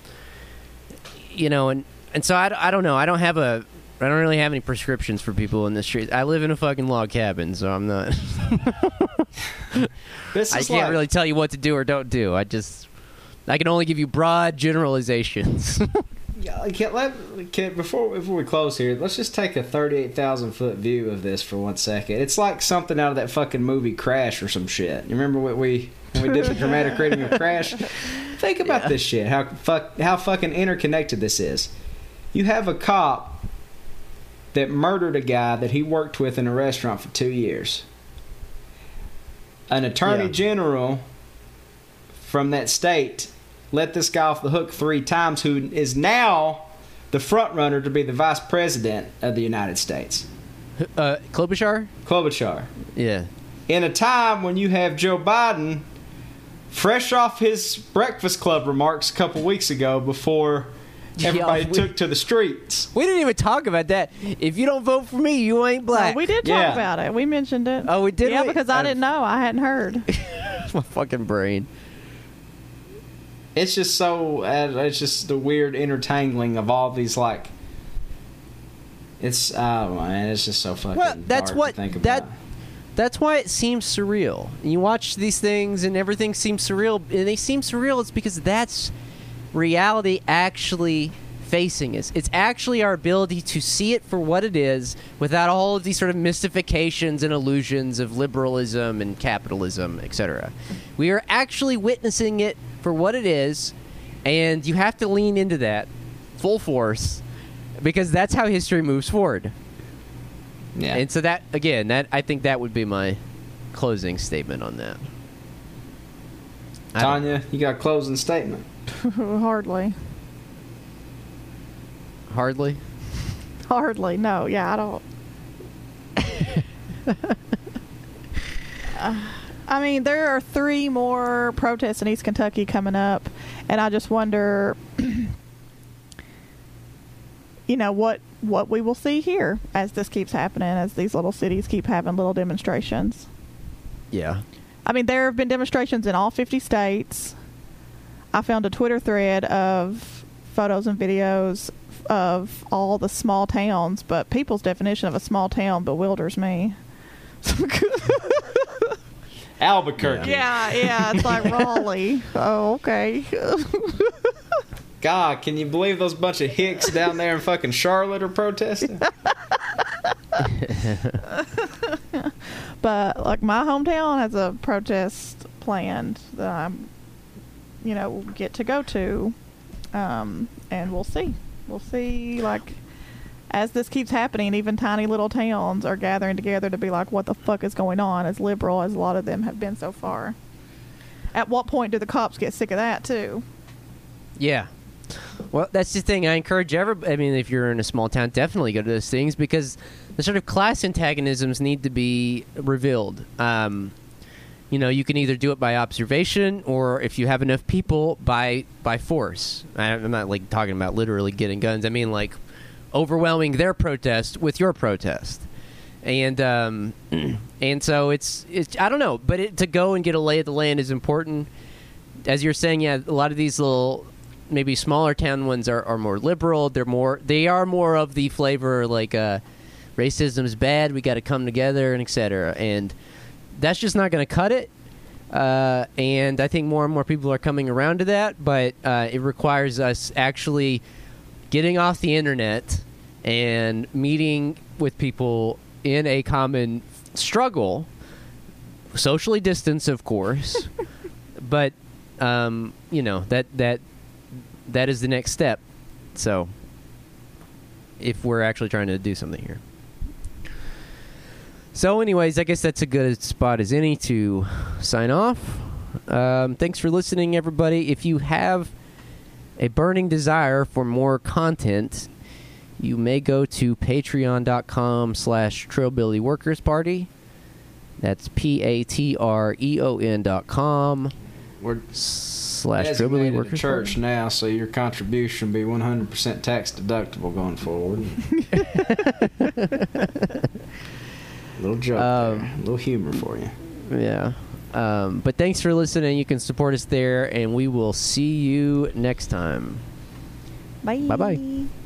you know, and and so I, I don't know. I don't have a I don't really have any prescriptions for people in the street. I live in a fucking log cabin, so I'm not. this I can't like, really tell you what to do or don't do. I just I can only give you broad generalizations. Yeah, Can, let, can, before before we close here, let's just take a thirty-eight thousand foot view of this for one second. It's like something out of that fucking movie Crash or some shit. You remember what we when we did the dramatic reading of Crash? Think about Yeah. this shit. How fuck how fucking interconnected this is. You have a cop that murdered a guy that he worked with in a restaurant for two years. An attorney Yeah. general from that state let this guy off the hook three times, who is now the front runner to be the vice president of the United States. uh, Klobuchar? Klobuchar. Yeah. In a time when you have Joe Biden fresh off his Breakfast Club remarks a couple weeks ago before Yeah, everybody we- took to the streets. We didn't even talk about that. If you don't vote for me, you ain't No, black. we did talk Yeah. about it. We mentioned it. Oh, we did? Yeah, We- because I I've- didn't know. I hadn't heard. my fucking brain. It's just so, uh, it's just the weird intertangling of all these, like, it's, oh man, it's just so fucking Well, that's what- to think that- That's why it seems surreal. You watch these things and everything seems surreal, and they seem surreal. It's because that's reality actually facing us. It's actually our ability to see it for what it is without all of these sort of mystifications and illusions of liberalism and capitalism, etc. We are actually witnessing it for what it is, and you have to lean into that full force because that's how history moves forward. Yeah. And so that again, that I think that would be my closing statement on that. Tanya, you got a closing statement. Hardly. hardly. Hardly. No. Yeah, I don't. Uh, I mean, there are three more protests in East Kentucky coming up, and I just wonder, you know, what what we will see here as this keeps happening, as these little cities keep having little demonstrations. Yeah. I mean, there have been demonstrations in all 50 states. I found a Twitter thread of photos and videos of all the small towns, but people's definition of a small town bewilders me. Albuquerque. yeah, yeah, it's like Raleigh. Oh, okay. God, can you believe those bunch of hicks down there in fucking Charlotte are protesting? but like my hometown has a protest planned that I'm, you know, get to go to, um, and we'll see. We'll see. Like as this keeps happening, even tiny little towns are gathering together to be like, "What the fuck is going on?" As liberal as a lot of them have been so far. At what point do the cops get sick of that too? Yeah. Well, that's the thing. I encourage everybody. I mean, if you're in a small town, definitely go to those things because the sort of class antagonisms need to be revealed. Um, you know, you can either do it by observation, or if you have enough people, by by force. I- I'm not like talking about literally getting guns. I mean like overwhelming their protest with your protest. And um, and so it's it's I don't know, but it, to go and get a lay of the land is important. As you're saying, yeah, a lot of these little maybe smaller town ones are, are more liberal. They're more they are more of the flavor like uh, racism is bad. We got to come together and etc. And that's just not going to cut it. Uh, and I think more and more people are coming around to that, but uh, it requires us actually getting off the internet and meeting with people in a common struggle, socially distanced, of course, but um, you know that that that is the next step. So, if we're actually trying to do something here. So, anyways, I guess that's a good spot as any to sign off. Um, thanks for listening, everybody. If you have a burning desire for more content, you may go to patreon.com slash Trillbilly Workers Party. That's P-A-T-R-E-O-N dot com We're slash Trillbilly designated a Workers church Party. now, so your contribution will be 100% tax deductible going forward. little joke Um, there. little humor for you. Yeah. Um, but thanks for listening. You can support us there, and we will see you next time. Bye. Bye-bye.